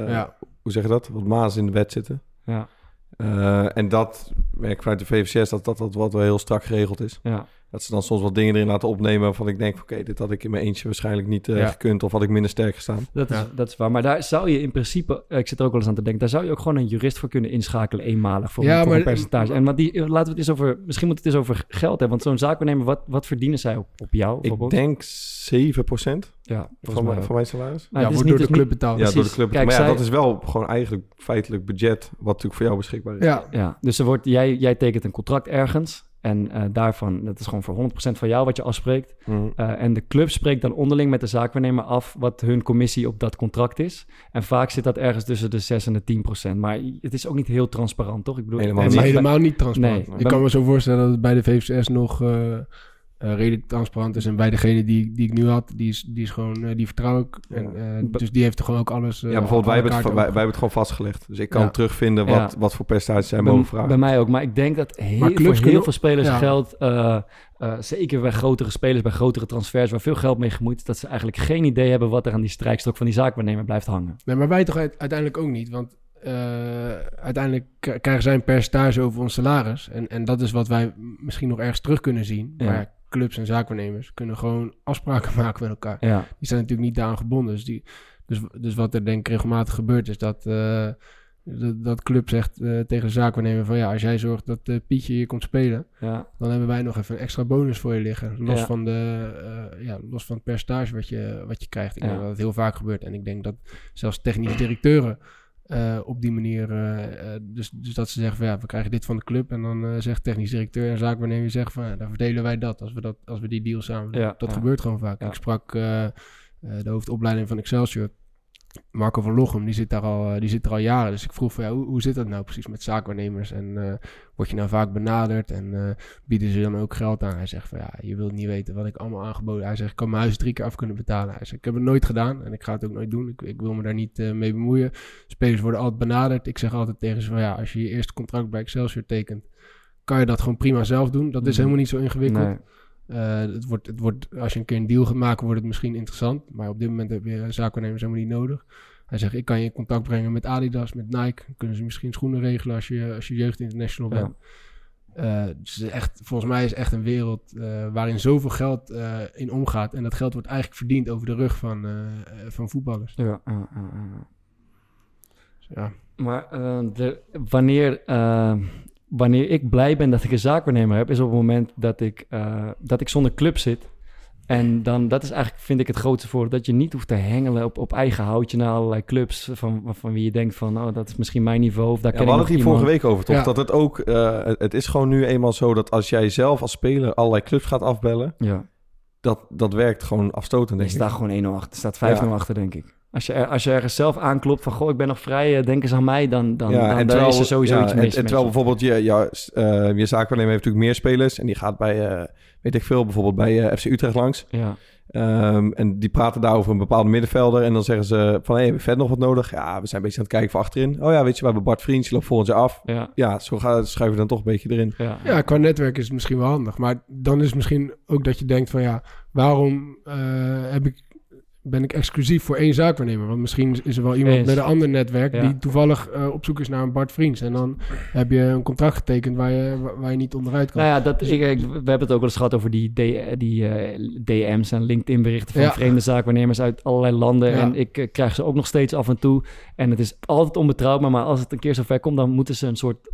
Ja. hoe zeg je dat? Wat maas in de wet zitten. Ja. Eh, en dat merk vanuit de VVCS dat dat, dat wat wel heel strak geregeld is. Ja. Dat ze dan soms wat dingen erin laten opnemen waarvan ik denk, oké, dit had ik in mijn eentje waarschijnlijk niet eh, Ja. gekund of had ik minder sterk gestaan. Dat, is, Ja. dat is waar. Maar daar zou je in principe, eh, ik zit er ook wel eens aan te denken, daar zou je ook gewoon een jurist voor kunnen inschakelen eenmalig voor, Ja, een, voor maar- een percentage. En want die, laten we het eens over, misschien moet het eens over geld hebben. Want zo'n zaakwaarnemer, wat, wat verdienen zij op, op jou? of Ik denk 7% ja, volgens van, mij van mijn salaris. Maar ja, wordt niet door de club betaald. Ja, door de club. Kijk, maar ja, zij- dat is wel gewoon eigenlijk feitelijk budget wat natuurlijk voor jou beschikbaar is. Ja, Ja, dus er wordt, jij, jij tekent een contract ergens. En eh, daarvan, dat is gewoon voor 100% van jou wat je afspreekt. Mhm. Eh, en de club spreekt dan onderling met de zaakwaarnemer af wat hun commissie op dat contract is. En vaak zit dat ergens tussen de 6 en de 10 procent. Maar het is ook niet heel transparant, toch? Ik bedoel, Helemaal niet. helemaal niet transparant. Nee. ik kan me zo voorstellen dat het bij de VVCS nog eh, eh, redelijk transparant is. En bij degene die, die ik nu had, die is, die is gewoon, eh, die vertrouw ik. En, eh, dus die heeft er gewoon ook alles. ja, bijvoorbeeld wij hebben, het, wij, hebben het gewoon vastgelegd. Dus ik kan Ja. terugvinden wat, Ja. wat voor percentages zij bij, mogen vragen. bij mij ook. Maar ik denk dat heel, voor heel kunnen- veel spelers ja. geldt, eh, eh, zeker bij grotere spelers, bij grotere transfers, waar veel geld mee gemoeid is, dat ze eigenlijk geen idee hebben wat er aan die strijkstok van die zaakwaarnemer blijft hangen. Nee, maar wij toch uit- uiteindelijk ook niet. Want eh, uiteindelijk krijgen zij een percentage over ons salaris. En, en dat is wat wij misschien nog ergens terug kunnen zien. Ja. Maar clubs en zaakwaarnemers kunnen gewoon afspraken maken met elkaar. Ja, Die zijn natuurlijk niet daaraan gebonden. Dus, die, dus, dus wat er denk ik regelmatig gebeurt is dat, eh, dat, dat club zegt eh, tegen de zaakwaarnemer van ja, als jij zorgt dat eh, Pietje hier komt spelen, ja, dan hebben wij nog even een extra bonus voor je liggen. Los, Ja. van, de, ja, los van het percentage wat je, wat je krijgt. Ik denk dat het heel vaak gebeurt. En ik denk dat zelfs technische directeuren eh, op die manier... eh, eh, dus, dus dat ze zeggen van ja, we krijgen dit van de club. En dan zegt technisch directeur en zaakwaarnemer zeggen van ja, dan verdelen wij dat als we, dat, als we die deal samen doen. Ja, dat ja. gebeurt gewoon vaak. Ja. Ik sprak de hoofdopleiding van Excelsior. Marco van Lochem, die zit daar al, eh, die zit er al jaren. Dus ik vroeg van, ja, hoe, hoe zit dat nou precies met zaakwaarnemers? En eh, word je nou vaak benaderd en eh, bieden ze dan ook geld aan? Hij zegt van, ja, je wilt niet weten wat ik allemaal aangeboden. Hij zegt, ik kan mijn huis drie keer af kunnen betalen. Hij zegt, ik heb het nooit gedaan en ik ga het ook nooit doen. Ik, ik wil me daar niet mee bemoeien. Spelers worden altijd benaderd. Ik zeg altijd tegen ze van, ja, als je je eerste contract bij Excelsior tekent, kan je dat gewoon prima zelf doen. Dat is Mhm. helemaal niet zo ingewikkeld. Nee. Eh, het wordt, het wordt, als je een keer een deal gaat maken, wordt het misschien interessant. Maar op dit moment heb je zaakwaarnemers helemaal niet nodig. Hij zegt, ik kan je in contact brengen met Adidas, met Nike. Dan kunnen ze misschien schoenen regelen als je, als je jeugd international Ja. bent. Eh, dus echt, volgens mij is het echt een wereld eh, waarin zoveel geld in omgaat. En dat geld wordt eigenlijk verdiend over de rug van, van voetballers. Ja, ja. Dus. Maar de, wanneer, wanneer ik blij ben dat ik een zaakwaarnemer heb, is op het moment dat ik, eh, dat ik zonder club zit. En dan, dat is eigenlijk, vind ik, het grootste voordeel. Dat je niet hoeft te hengelen op, op eigen houtje naar allerlei clubs. Van, van wie je denkt van, oh, dat is misschien mijn niveau. Of daar Ja, ken we hadden het hier vorige week over, toch? Ja. Dat het ook... eh, het is gewoon nu eenmaal zo dat als jij zelf als speler allerlei clubs gaat afbellen... Ja, Dat, dat werkt gewoon afstotend, er denk ik. staat gewoon 1-0 achter. Er staat 5-0 Ja. achter, denk ik. Als je, er- als je ergens zelf aanklopt van, goh, ik ben nog vrij, eh, denk eens aan mij. Dan, dan, dan, dan terwijl- is er sowieso ja, iets en, mis en met terwijl je. bijvoorbeeld je, ja, eh, je zaakwaarnemer heeft natuurlijk meer spelers... en die gaat bij, eh, weet ik veel, bijvoorbeeld bij eh, FC Utrecht langs... Ja, Ehm, en die praten daar over een bepaalde middenvelder. En dan zeggen ze van, hé, hebben we verder nog wat nodig? Ja, we zijn een beetje aan het kijken voor achterin. Oh ja, weet je, we hebben Bart Vriends, die loopt volgend jaar af. ja, Ja, zo gaat, schuiven we dan toch een beetje erin. ja. ja, qua netwerk is het misschien wel handig. Maar dan is het misschien ook dat je denkt van ja, waarom eh, heb ik, ben ik exclusief voor één zaakwaarnemer? Want misschien is er wel iemand Eens. met een ander netwerk Ja. die toevallig eh, op zoek is naar een Bart Vriends. En dan heb je een contract getekend waar je, waar, je niet onderuit kan. Nou ja, dat, ik, ik- we hebben het ook wel eens gehad over die, die eh, DM's en LinkedIn-berichten van Ja. vreemde zaakwaarnemers uit allerlei landen. Ja. En ik eh, krijg ze ook nog steeds af en toe. En het is altijd onbetrouwbaar, maar als het een keer zover komt, dan moeten ze een soort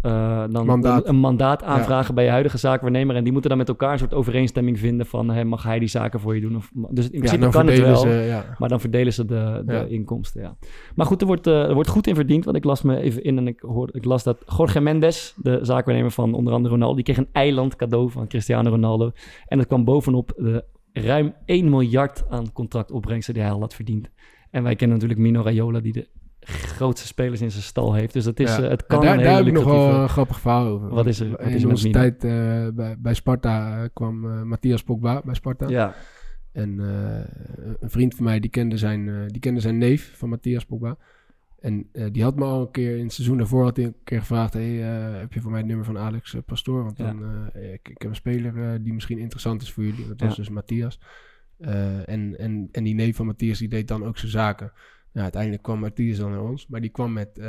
dan Mandaat. Een, een mandaat aanvragen bij je huidige zaakwaarnemer. En die moeten dan met elkaar een soort overeenstemming vinden van, hey, mag hij die zaken voor je doen? Of, dus in principe dan kan het wel. ze, ja. Maar dan verdelen ze de, de Ja. inkomsten, ja. Maar goed, er wordt, eh, er wordt goed in verdiend. Want ik las me even in en ik, hoorde, ik las dat Jorge Mendes, de zaakwaarnemer van onder andere Ronaldo... die kreeg een eiland cadeau van Cristiano Ronaldo. En dat kwam bovenop de ruim 1 miljard aan contractopbrengsten die hij al had verdiend. En wij kennen natuurlijk Mino Raiola, die de grootste spelers in zijn stal heeft. Dus dat is, Ja. eh, het En kan daar, een daar heb ik nog wel een grappig verhaal over. Wat is er- wat is in met zijn Mino? tijd eh, bij, bij Sparta kwam Matthias Pogba bij Sparta. Ja, En eh, een vriend van mij, die kende zijn, eh, die kende zijn neef van Matthias Pogba. En eh, die had me al een keer in het seizoen daarvoor had hij een keer gevraagd: hey, heb je voor mij het nummer van Alex eh, Pastoor? Want Ja. dan, ik, ik heb een speler die misschien interessant is voor jullie. Dat was Ja. dus Matthias. En, en, en die neef van Matthias die deed dan ook zijn zaken. Nou, uiteindelijk kwam Matthias dan naar ons, maar die kwam met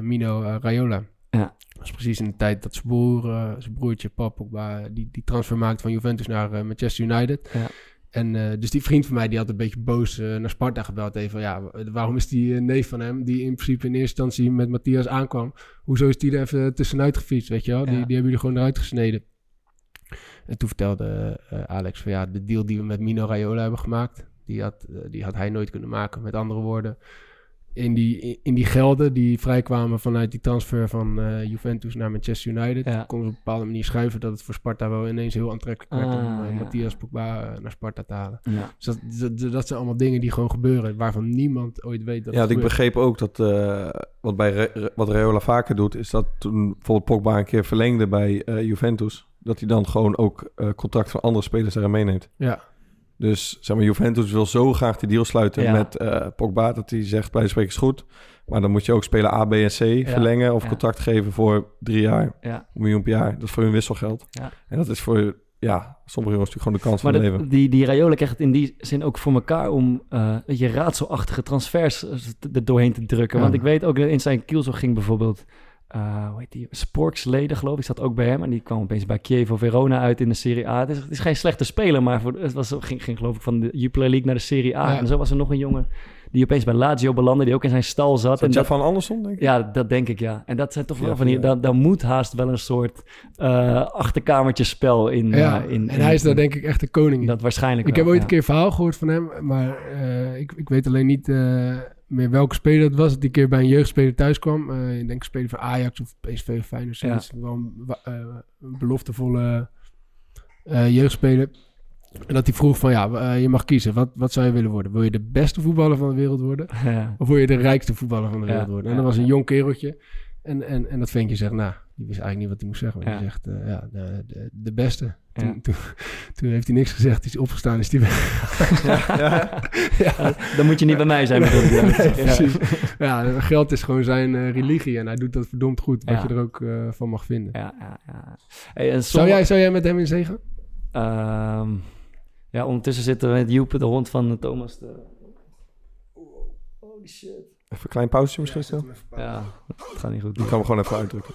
Mino Raiola. Ja. Dat was precies in de tijd dat zijn broer, zijn broertje Pap Pogba, die, die transfer maakte van Juventus naar Manchester United. Ja. En eh, dus die vriend van mij, die had een beetje boos eh, naar Sparta gebeld. Even van, ja, wa- waarom is die eh, neef van hem, die in principe in eerste instantie met Matthias aankwam, hoezo is die er even tussenuit gefietst, weet je wel? Die, Ja. die hebben jullie gewoon eruit gesneden. En toen vertelde Alex van, ja, de deal die we met Mino Raiola hebben gemaakt, die had, die had hij nooit kunnen maken. Met andere woorden, in die, in die gelden die vrijkwamen vanuit die transfer van eh, Juventus naar Manchester United, Ja. konden ze op een bepaalde manier schuiven dat het voor Sparta wel ineens heel aantrekkelijk werd om Ah, eh, ja. Matthias Pogba eh, naar Sparta te halen. ja. Dus dat, dat, dat zijn allemaal dingen die gewoon gebeuren, waarvan niemand ooit weet dat Ja, het ik begreep ook dat eh, wat, bij Re- wat Reola vaker doet, is dat toen bijvoorbeeld Pogba een keer verlengde bij eh, Juventus, dat hij dan gewoon ook eh, contact van andere spelers erin meeneemt. Ja, Dus zeg maar, Juventus wil zo graag die deal sluiten Ja. met eh, Pogba, dat hij zegt, bij de spreken is goed. Maar dan moet je ook spelen A, B en C verlengen of ja. contract geven voor drie jaar, ja. een miljoen per jaar. Dat is voor hun wisselgeld. Ja. En dat is voor, ja, sommige jongens natuurlijk gewoon de kans Maar van het leven. die, die Raiola krijgt het in die zin ook voor elkaar om eh je, raadselachtige transfers er doorheen te drukken. Want ik weet ook dat in zijn kielzo ging bijvoorbeeld, hoe heet die, Sporksleden geloof ik, zat ook bij hem. En die kwam opeens bij Chievo Verona uit in de Serie A. Het is, het is geen slechte speler, maar voor, het was, ging, ging geloof ik van de Jupiler League naar de Serie A. Ja. En zo was er nog een jongen die opeens bij Lazio belandde, die ook in zijn stal zat. En dat Van Anderson, denk ik? ja, dat denk ik, ja. En dat zijn toch wel Ja, van ja. Daar, daar moet haast wel een soort eh achterkamertjespel in, ja. eh, in. en hij is daar denk ik echt de koning in. Dat waarschijnlijk Ik wel, heb ooit een keer een verhaal gehoord van hem, maar ik, ik weet alleen niet meer welke speler het was. Dat die keer bij een jeugdspeler thuis kwam. Eh, ik denk een speler van Ajax of PSV of Feyenoord. zoiets. Wel een, eh, een beloftevolle eh, jeugdspeler. En dat hij vroeg van, ja, je mag kiezen. Wat, wat zou je willen worden? Wil je de beste voetballer van de wereld worden? Ja. Of wil je de rijkste voetballer van de Ja, wereld worden? En dat was een jong kereltje. En, en, en dat ventje zegt, nou, die wist eigenlijk niet wat hij moest zeggen. Maar die zegt, ja, de, de, de beste. Toen, Ja. toen, toen heeft hij niks gezegd. Hij is opgestaan, is hij weg. ja. Dan moet je niet bij mij zijn. bedoel je. Ja, precies. Ja, geld is gewoon zijn eh, religie. En hij doet dat verdomd goed. Wat Ja. je er ook eh, van mag vinden. Ja, ja, ja. Hey, en Zou, jij, zou jij met hem in zee gaan? Ehm, ja, ondertussen zitten we met Joep, de hond van Thomas. Te... Holy shit. Even een klein pauzetje misschien snel. Ja, het gaat niet goed. Die kan we gewoon even uitdrukken.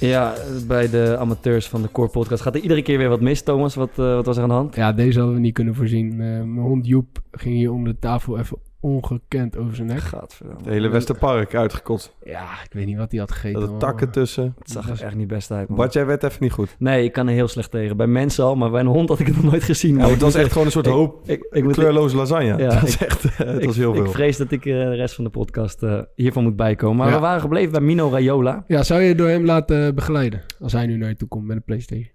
Ja, bij de amateurs van de Core Podcast gaat er iedere keer weer wat mis, Thomas. Wat, eh, wat was er aan de hand? Ja, deze hadden we niet kunnen voorzien. Eh, mijn hond Joep ging hier onder de tafel even ongekend over zijn nek. Gadverdamme. Het hele Westerpark uitgekotst. Ja, ik weet niet wat hij had gegeten. Er takken tussen. Het zag er echt niet best uit, man. Bart, jij werd even niet goed. Nee, ik kan er heel slecht tegen. Bij mensen al, maar bij een hond had ik het nog nooit gezien. Ja, het ik was echt gewoon een soort ik- hoop Ik, ik, kleurloze lasagne. Ja, het was ik- echt, het ik, was heel ik veel. vrees dat ik eh, de rest van de podcast eh, hiervan moet bijkomen. Maar Ja. we waren gebleven bij Mino Raiola. Ja, zou je door hem laten begeleiden? Als hij nu naar je toe komt met een PlayStation.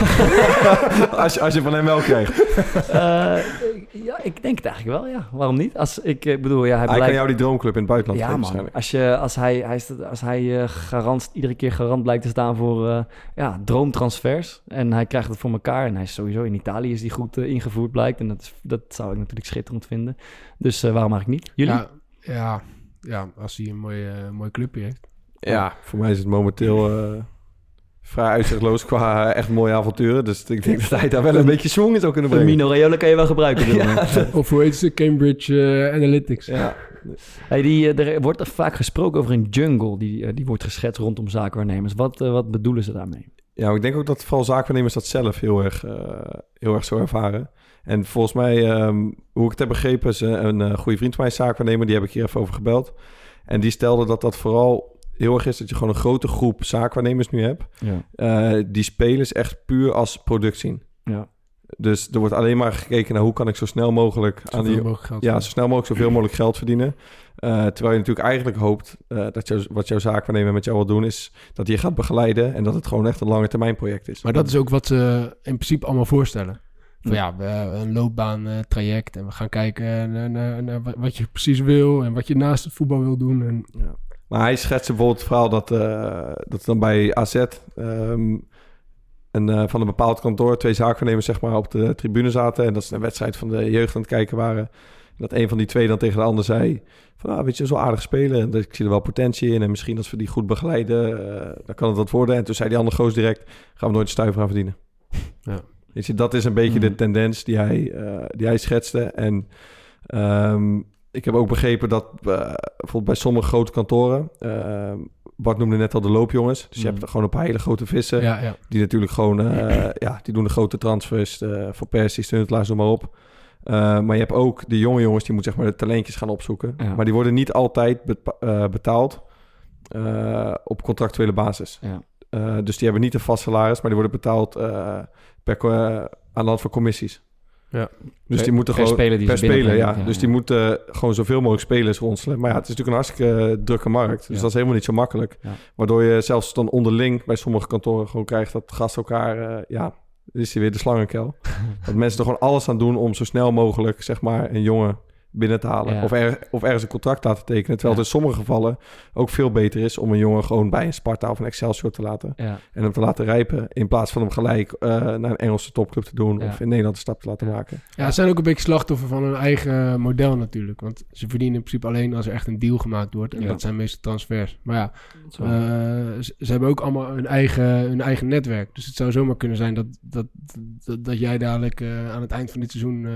als, je, als je van hem wel krijgt. Eh, ja, ik denk het eigenlijk wel, ja. Waarom niet? Als, ik eh, bedoel, ja, hij Hij kan jou die droomclub in het buitenland Ja, geven man. Als, je, als hij, hij, is- als hij eh, garant, iedere keer garant blijkt te staan voor eh, ja, droomtransfers. En hij krijgt het voor elkaar. En hij is sowieso in Italië is die goed ingevoerd, blijkt. En dat, is, dat zou ik natuurlijk schitterend vinden. Dus eh, waarom eigenlijk niet? Jullie? Ja, ja, ja, als hij een mooie, uh, mooie clubje heeft. Ja, voor mij is het momenteel eh, vrij uitzichtloos qua eh, echt mooie avonturen. Dus ik denk dat hij daar wel een beetje swing in zou kunnen brengen. Mino Raiola kan je wel gebruiken. ik. Of hoe heet ze? Cambridge eh, Analytics. Ja. Hey, die, eh, er wordt er vaak gesproken over een jungle die, die wordt geschetst rondom zaakwaarnemers. Wat, wat bedoelen ze daarmee? ja, ik denk ook dat vooral zaakwaarnemers dat zelf heel erg, eh, heel erg zo ervaren. En volgens mij, ehm, hoe ik het heb begrepen, is een, een eh, goede vriend van mij is zaakwaarnemer. Die heb ik hier even over gebeld. En die stelde dat dat vooral heel erg is dat je gewoon een grote groep zaakwaarnemers nu hebt. Ja. eh, die spelers echt puur als product zien. Ja. Dus er wordt alleen maar gekeken naar hoe kan ik zo snel mogelijk aan Zoveel die, mogelijk geld. ja, zo snel mogelijk zoveel mogelijk geld verdienen. Eh, terwijl je natuurlijk eigenlijk hoopt eh, dat jou, wat jouw zaakwaarnemer met jou wil doen, is dat je gaat begeleiden en dat het gewoon echt een lange termijn project is. Maar dat is ook wat ze in principe allemaal voorstellen. Van ja, we hebben een loopbaan traject en we gaan kijken naar, naar, naar wat- wat je precies wil en wat je naast het voetbal wil doen. En, Maar hij schetste bijvoorbeeld het verhaal dat, eh, dat dan bij AZ ehm, een, eh, van een bepaald kantoor twee zaakwaarnemers zeg maar, op de tribune zaten en dat ze een wedstrijd van de jeugd aan het kijken waren. En dat een van die twee dan tegen de ander zei van, ah, weet je, zo aardig spelen en dat ik zie er wel potentie in en misschien als we die goed begeleiden, eh, dan kan het wat worden. En toen zei die andere goos direct, gaan we nooit een stuiver aan verdienen. Ja. Weet je, dat is een beetje de Mm. tendens die hij, die hij schetste. En ehm, ik heb ook begrepen dat eh, bijvoorbeeld bij sommige grote kantoren... eh, Bart noemde net al de loopjongens. Dus je Mm. hebt gewoon een paar hele grote vissen... ja, ja. die natuurlijk gewoon... eh, ja, die doen de grote transfers eh voor Persie, Stuntelaars, noem maar op. Maar je hebt ook de jonge jongens... die moeten zeg maar de talentjes gaan opzoeken. Ja. Maar die worden niet altijd betaald... op contractuele basis. Ja. Dus die hebben niet een vast salaris... maar die worden betaald per, aan de hand van commissies. Ja. Dus die moeten per gewoon... die per ze speler, ja. Dus die moeten gewoon zoveel mogelijk spelers rondselen. Maar ja, het is natuurlijk een hartstikke eh, drukke markt. Dus Ja. dat is helemaal niet zo makkelijk. Ja. Waardoor je zelfs dan onderling bij sommige kantoren gewoon krijgt... dat gasten elkaar... eh, ja, is hij weer de slangenkel. dat mensen er gewoon alles aan doen om zo snel mogelijk... zeg maar een jongen binnen te halen. Ja. Of, er, of ergens een contract laten tekenen. Terwijl Ja. het in sommige gevallen ook veel beter is... om een jongen gewoon bij een Sparta of een Excelsior te laten. Ja. En hem te laten rijpen. In plaats van hem gelijk eh, naar een Engelse topclub te doen. Ja. Of in Nederland een stap te laten maken. ja, ze zijn ook een beetje slachtoffer van hun eigen model natuurlijk. Want ze verdienen in principe alleen als er echt een deal gemaakt wordt. En Ja. dat zijn meestal transfers. Maar ja. Eh, ze, ze hebben ook allemaal hun eigen, hun eigen netwerk. Dus het zou zomaar kunnen zijn dat, dat, dat, dat jij dadelijk eh, aan het eind van dit seizoen... eh,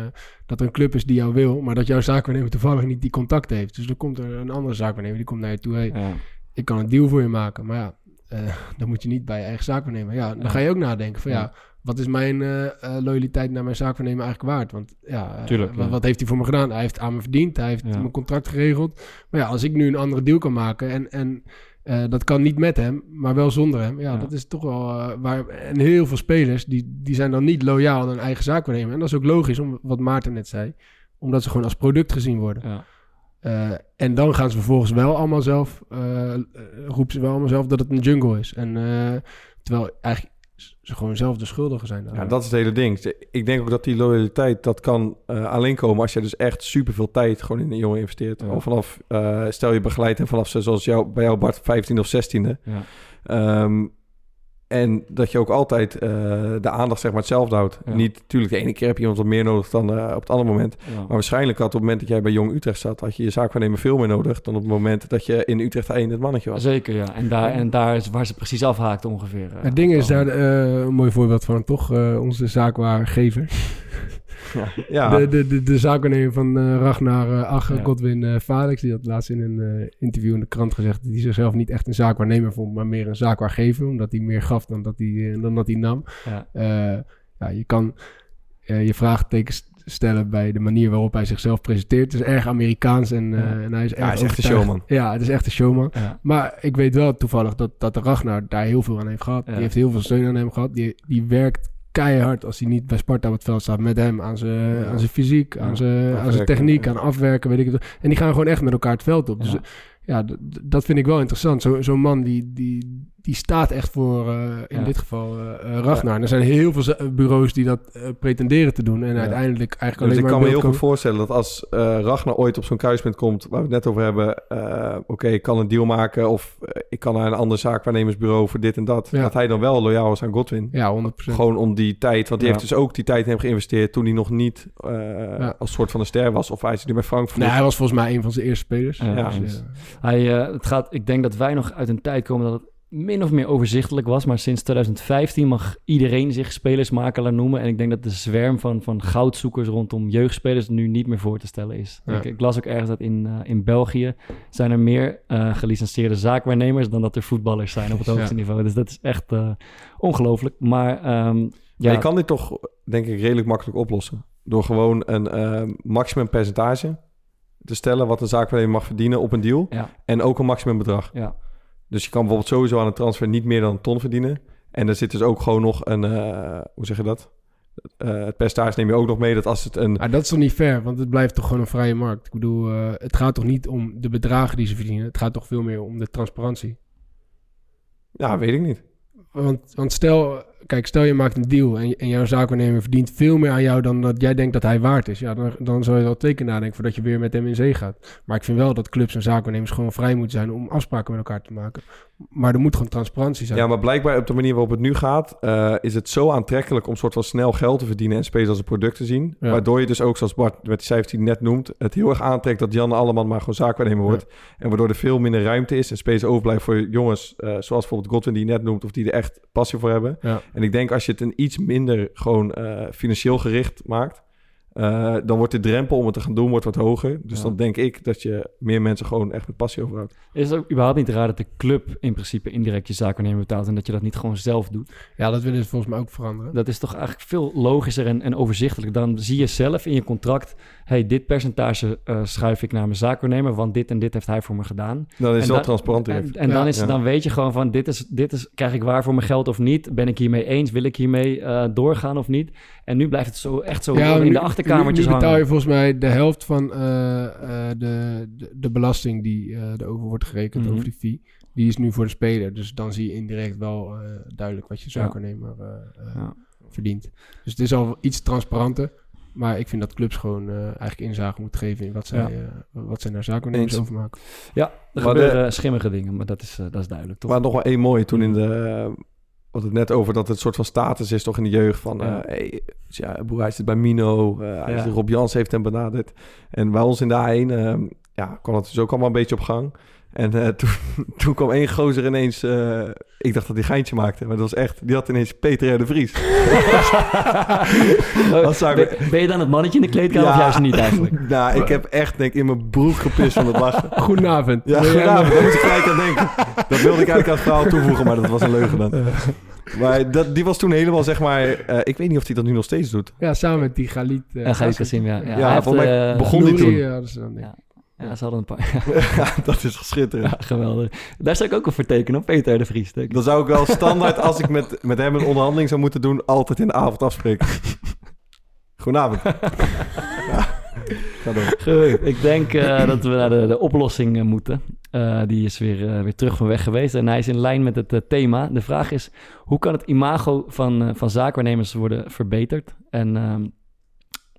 dat er een club is die jou wil, maar dat jouw zaakwaarnemer toevallig niet die contact heeft. Dus dan komt er een andere zaakwaarnemer, die komt naar je toe. Hey, ja. ik kan een deal voor je maken. Maar ja, eh, dan moet je niet bij je eigen zaakwaarnemer. Ja, dan Ja. ga je ook nadenken van ja... Wat is mijn eh, eh, loyaliteit naar mijn zaakwaarnemer eigenlijk waard? Want ja, Tuurlijk, wat, heeft hij voor me gedaan? Hij heeft aan me verdiend, hij heeft mijn contract geregeld. Maar ja, als ik nu een andere deal kan maken en, en dat kan niet met hem, maar wel zonder hem. Ja, Ja. dat is toch wel waar. En heel veel spelers die, die zijn dan niet loyaal aan hun eigen zaakwaarnemer. En dat is ook logisch, om, wat Maarten net zei, omdat ze gewoon als product gezien worden. Ja. Eh, en dan gaan ze vervolgens wel allemaal zelf, eh, eh, roepen ze wel allemaal zelf dat het een jungle is. En eh, terwijl eigenlijk ze gewoon zelf de schuldigen zijn. Ja, daaraan. dat is het hele ding. Ik denk ook dat die loyaliteit, dat kan eh, alleen komen als je dus echt superveel tijd gewoon in een jongen investeert. Ja. Al vanaf, eh, stel je begeleidt hem vanaf ze zoals jou, bij jou Bart, 15 of 16e. Ja. Ehm, en dat je ook altijd eh, de aandacht zeg maar hetzelfde houdt. Ja. Niet, natuurlijk, de ene keer heb je iemand wat meer nodig dan eh, op het andere moment. Ja. Maar waarschijnlijk had op het moment dat jij bij Jong Utrecht zat, had je je zaakwaarnemer veel meer nodig dan op het moment dat je in Utrecht 1 het mannetje was. Zeker, ja. En daar, en daar is waar ze precies afhaakt ongeveer. eh. Het ding is daar eh, een mooi voorbeeld van, toch? Eh, onze zaakwaargever. Ja, De, de, de, de zaakwaarnemer van eh, Ragnar uh, Ach, Ja. Godwin eh Felix. Die had laatst in een eh, interview in de krant gezegd... dat hij zichzelf niet echt een zaakwaarnemer vond... maar meer een zaakwaargever. Omdat hij meer gaf dan dat hij, dan dat hij nam. Ja. Eh, ja, je kan eh, je vraagtekens stellen bij de manier waarop hij zichzelf presenteert. Het is erg Amerikaans en, eh, Ja. en hij is erg hij is echt een showman. Ja, het is echt een showman. Ja. Maar ik weet wel toevallig dat, dat de Ragnar daar heel veel aan heeft gehad. Ja. Die heeft heel veel steun aan hem gehad. Die, die werkt keihard als hij niet bij Sparta op het veld staat met hem. Aan zijn, Ja. aan zijn fysiek, aan zijn, aan zijn techniek, aan afwerken, weet ik het. En die gaan gewoon echt met elkaar het veld op. Dus Ja. dat vind ik wel interessant. Zo- Zo'n man die, die, die staat echt voor, eh, in Ja. dit geval, eh, eh, Ragnar. En er zijn heel veel bureaus die dat pretenderen te doen. En Ja. uiteindelijk eigenlijk Dus alleen ik maar kan me heel goed voorstellen dat als eh Ragnar ooit op zo'n kruispunt komt, waar we het net over hebben, eh, oké, ik kan een deal maken of ik kan naar een ander zaakwaarnemersbureau voor dit en dat, Ja. dat hij dan wel loyaal is aan Godwin. Ja, 100%. Gewoon om die tijd, want die Ja. heeft dus ook die tijd in hem geïnvesteerd toen hij nog niet eh, Ja. als soort van een ster was. Of hij is nu bij Frankfurt. Nee, hij was volgens mij een van zijn eerste spelers. Ja, Dus, Hij, eh, het gaat, ik denk dat wij nog uit een tijd komen dat het min of meer overzichtelijk was. Maar sinds 2015 mag iedereen zich spelersmakelaar noemen. En ik denk dat de zwerm van, van goudzoekers rondom jeugdspelers nu niet meer voor te stellen is. Ja. Ik, ik las ook ergens dat in, eh, in België zijn er meer eh gelicenseerde zaakwaarnemers dan dat er voetballers zijn op het hoogste Ja. niveau. Dus dat is echt eh, ongelooflijk. Maar ehm, Ja, je kan dit toch, denk ik, redelijk makkelijk oplossen. Door gewoon een maximum percentage te stellen wat een zaakwaarnemer mag verdienen op een deal. Ja. En ook een maximum bedrag. ja, Dus je kan bijvoorbeeld sowieso aan een transfer niet meer dan een ton verdienen. En er zit dus ook gewoon nog een, eh, hoe zeg je dat? Eh, het percentage neem je ook nog mee dat als het een... Maar dat is toch niet fair, want het blijft toch gewoon een vrije markt. Ik bedoel, eh, het gaat toch niet om de bedragen die ze verdienen. Het gaat toch veel meer om de transparantie. Ja, weet ik niet. Want, want stel, kijk, stel je maakt een deal en, en jouw zaakwaarnemer verdient veel meer aan jou dan dat jij denkt dat hij waard is. Ja, dan, dan zou je wel teken nadenken voordat je weer met hem in zee gaat. Maar ik vind wel dat clubs en zaakwaarnemers gewoon vrij moeten zijn om afspraken met elkaar te maken. Maar er moet gewoon transparantie zijn. Ja, maar blijkbaar op de manier waarop het nu gaat... eh, is het zo aantrekkelijk om soort van snel geld te verdienen... en spelers als een product te zien. Ja. Waardoor je dus ook, zoals Bart met die cijfers die net noemt... het heel erg aantrekt dat Jan Alleman maar gewoon zaakwaarnemer wordt. En waardoor er veel minder ruimte is... en spelers overblijven voor jongens... eh, zoals bijvoorbeeld Godwin die je net noemt... of die er echt passie voor hebben. Ja. En ik denk als je het een iets minder gewoon eh, financieel gericht maakt... eh, dan wordt de drempel om het te gaan doen wordt wat hoger. Dus Ja. dan denk ik dat je meer mensen gewoon echt met passie overhoudt. is het ook überhaupt niet raar dat de club in principe indirect je zaakwaarnemer betaalt en dat je dat niet gewoon zelf doet? Ja, dat willen ze volgens mij ook veranderen. Dat is toch eigenlijk veel logischer en, en overzichtelijk. Dan zie je zelf in je contract... hey, dit percentage eh, schuif ik naar mijn zaakwaarnemer... want dit en dit heeft hij voor me gedaan. Dan is het En wel dan- transparant En, dan, Ja. is, Ja. dan weet je gewoon van... Dit is, dit is, krijg ik waar voor mijn geld of niet? Ben ik hiermee eens? Wil ik hiermee eh, doorgaan of niet? En nu blijft het zo, echt zo in nu- de achterkamertjes nu, nu betaal je volgens mij de helft van eh, eh, de, de, de belasting die eh erover wordt gerekend, Mhm. over die fee. Die is nu voor de speler. Dus dan zie je indirect wel eh, duidelijk wat je eh, eh, Ja. verdient. Dus het is al iets transparanter. Maar ik vind dat clubs gewoon eh, eigenlijk inzage moeten geven in wat zij, Ja. eh, wat zij naar zaakwaarnemers Eens. overmaken. Ja, er Maar de- gebeuren schimmige dingen, maar dat is, eh, dat is duidelijk, toch? Maar nog wel één mooie toen in de... Wat het net over dat het een soort van status is toch in de jeugd van... Ja. hey, ja, broer, hij zit bij Mino. eh, hij Ja. Rob Jans heeft hem benaderd. En bij ons in de A1 eh, ja, kwam het dus ook allemaal een beetje op gang. En eh, toen, toen kwam één gozer ineens... eh, ik dacht dat hij geintje maakte. Maar dat was echt... Die had ineens Peter R. de Vries. Wat zou ik- ben, ben je dan het mannetje in de kleedkamer of juist niet eigenlijk? nou, ik heb echt denk ik, in mijn broek gepist van het lachen. Goedenavond. Ja, goedenavond. Daar moet ik gelijk aan denken. Dat wilde ik eigenlijk aan het verhaal toevoegen, maar dat was een leugen dan. Maar dat, die was toen helemaal, zeg maar... eh, ik weet niet of hij dat nu nog steeds doet. Ja, samen met die Galit. eh, Ja, Galit. Kassim, ja. Ja, Ja, hij heeft, mij begon die toen. Ja. Ja, ze hadden een paar. Ja, dat is schitterend. Ja, geweldig. Daar zou ik ook op voor tekenen, op Peter de Vries. Dan zou ik wel standaard, als ik met, met hem een onderhandeling zou moeten doen... altijd in de avond afspreken. Goedenavond. Ja. Ga door. Goed, ik denk eh, dat we naar de, de oplossing eh, moeten. Eh, die is weer, weer terug van weg geweest en hij is in lijn met het thema. De vraag is, hoe kan het imago van, van zaakwaarnemers worden verbeterd? En ehm,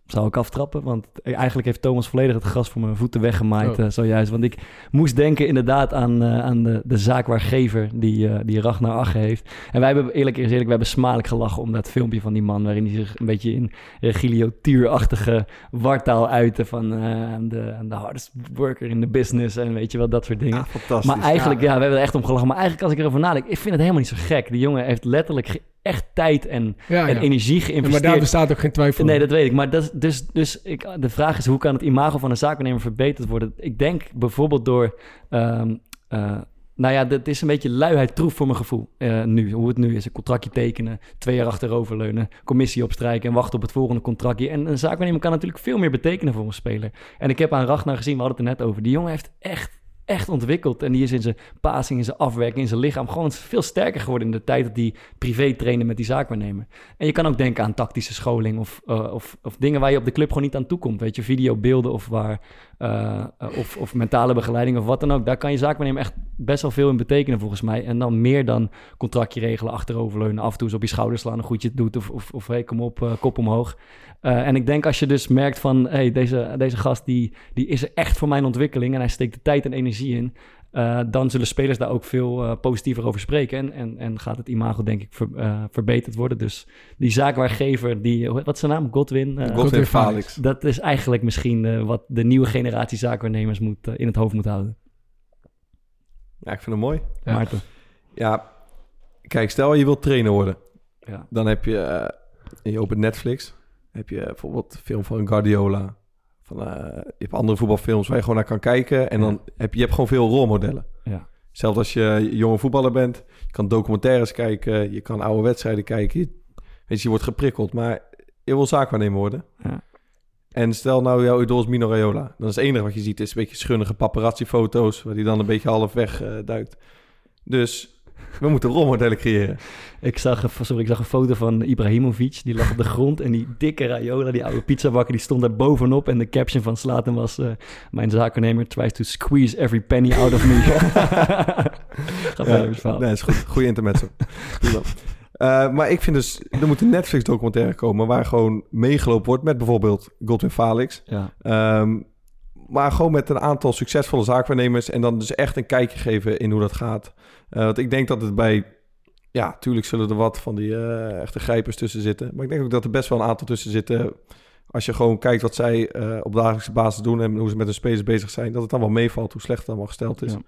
zou ik aftrappen, want eigenlijk heeft Thomas volledig het gras voor mijn voeten weggemaaid Oh. eh, zojuist. Want ik moest denken inderdaad aan, eh, aan de, de zaakwaargever die, eh die Ragnar Ache heeft. En wij hebben, eerlijk is eerlijk, we hebben smadelijk gelachen om dat filmpje van die man... waarin hij zich een beetje in Regilio Tuur-achtige wartaal uitte van eh, the hardest worker in the business en weet je wel, dat soort dingen. Fantastisch. Maar eigenlijk, ja. we hebben er echt om gelachen. Maar eigenlijk, als ik erover nadenk, ik vind het helemaal niet zo gek. Die jongen heeft letterlijk ge- echt tijd en, Ja, en ja. energie Ja, maar geïnvesteerd. daar bestaat ook geen twijfel Nee, dat weet ik. Maar dat, dus, dus ik, de vraag is, hoe kan het imago van een zaakwaarnemer verbeterd worden? Ik denk bijvoorbeeld door... eh, nou ja, dat is een beetje luiheid troef voor mijn gevoel. eh, nu, hoe het nu is. Een contractje tekenen, twee jaar achteroverleunen, commissie opstrijken en wachten op het volgende contractje. En een zaakwaarnemer kan natuurlijk veel meer betekenen voor een speler. En ik heb aan Ragnar gezien, we hadden het er net over. Die jongen heeft echt, echt ontwikkeld. En die is in zijn passing, in zijn afwerking, in zijn lichaam gewoon veel sterker geworden in de tijd dat hij privé trainde met die zaakwaarnemer. En je kan ook denken aan tactische scholing of, eh, of, of dingen waar je op de club gewoon niet aan toekomt. Weet je, videobeelden of, waar, eh, of, of mentale begeleiding of wat dan ook. Daar kan je zaakwaarnemer echt best wel veel in betekenen volgens mij. En dan meer dan contractje regelen, achteroverleunen, af en toe eens op je schouder slaan, een goedje doet of, of, of hey, kom op, eh, kop omhoog. Eh, en ik denk als je dus merkt van, hey, deze, deze gast die, die is er echt voor mijn ontwikkeling en hij steekt de tijd en energie in. eh, dan zullen spelers daar ook veel eh, positiever over spreken. En, en, en gaat het imago, denk ik, ver- verbeterd worden. Dus die zaakwaargever, die, wat is zijn naam? Godwin? Eh, Godwin Godwin Felix. dat is eigenlijk misschien eh, wat de nieuwe generatie zaakwaarnemers moet, in het hoofd moet houden. Ja, ik vind het mooi. Ja. Maarten. Ja, kijk, stel je wilt trainer worden. Ja. Dan heb je, je opent Netflix, heb je bijvoorbeeld een film van Guardiola. Van, eh, je hebt andere voetbalfilms waar je gewoon naar kan kijken. En dan heb je, je hebt gewoon veel rolmodellen. Ja. Zelfs als je jonge voetballer bent, je kan documentaires kijken, je kan oude wedstrijden kijken. Je, weet je, je wordt geprikkeld, maar je wil zaakwaarnemer worden. Ja. En stel nou, jouw idool is Mino Raiola. Dan is het enige wat je ziet is een beetje schunnige paparazzi-foto's... waar die dan een beetje half weg eh, duikt. Dus we moeten rolmodellen creëren. Ik zag, een- sorry, ik zag een foto van Ibrahimovic. Die lag op de grond. En die dikke Raiola, die oude pizzabakker, die stond daar bovenop. En de caption van Slaten was... eh, mijn zakennemer tries to squeeze every penny out of me. Gaat het verhaal. nee, is goed. Goeie intermezzo. Eh, maar ik vind dus, er moet een Netflix-documentaire komen... waar gewoon meegelopen wordt met bijvoorbeeld Godwin Felix... Ja, Ehm, maar gewoon met een aantal succesvolle zaakwaarnemers... en dan dus echt een kijkje geven in hoe dat gaat. Eh, want ik denk dat het bij... Ja, tuurlijk zullen er wat van die eh, echte grijpers tussen zitten. Maar ik denk ook dat er best wel een aantal tussen zitten... als je gewoon kijkt wat zij eh, op dagelijkse basis doen... en hoe ze met hun spelers bezig zijn... dat het dan wel meevalt hoe slecht het allemaal gesteld is. Ja.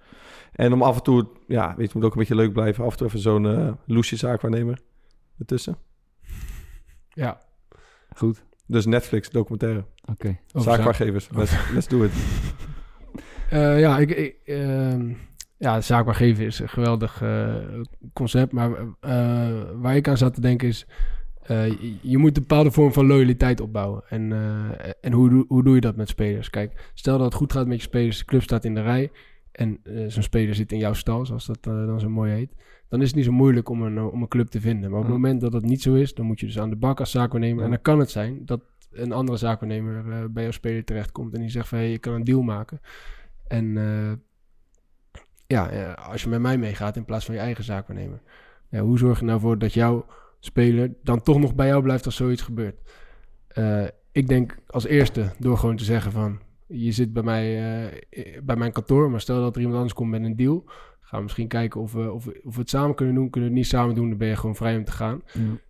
En om af en toe... Ja, weet je, moet ook een beetje leuk blijven. Af en toe even zo'n eh loesje zaakwaarnemer ertussen. Ja, goed. Dus Netflix documentaire. Oké. zaak. Zaakwaargevers. Let's, let's do it. Ja, ik, ik, ehm, ja, zaakbaar geven is een geweldig eh, concept. Maar eh, waar ik aan zat te denken is... eh, je, je moet een bepaalde vorm van loyaliteit opbouwen. En, en hoe, doe- hoe doe je dat met spelers? Kijk, stel dat het goed gaat met je spelers. De club staat in de rij. En zo'n speler zit in jouw stal, zoals dat dan zo mooi heet. Dan is het niet zo moeilijk om een, om een club te vinden. Maar op het Ja. moment dat dat niet zo is... dan moet je dus aan de bak als zaakwaarnemer. Ja. En dan kan het zijn dat een andere zaakwaarnemer bij jouw speler terechtkomt... en die zegt van, hey, je kan een deal maken... En ja, als je met mij meegaat in plaats van je eigen zaakwaarnemer. Ja, hoe zorg je nou voor dat jouw speler dan toch nog bij jou blijft als zoiets gebeurt? Eh, ik denk als eerste door gewoon te zeggen van... Je zit bij mij eh, bij mijn kantoor, maar stel dat er iemand anders komt met een deal... Gaan we misschien kijken of we, of, we- of we het samen kunnen doen. Kunnen we het niet samen doen, dan ben je gewoon vrij om te gaan.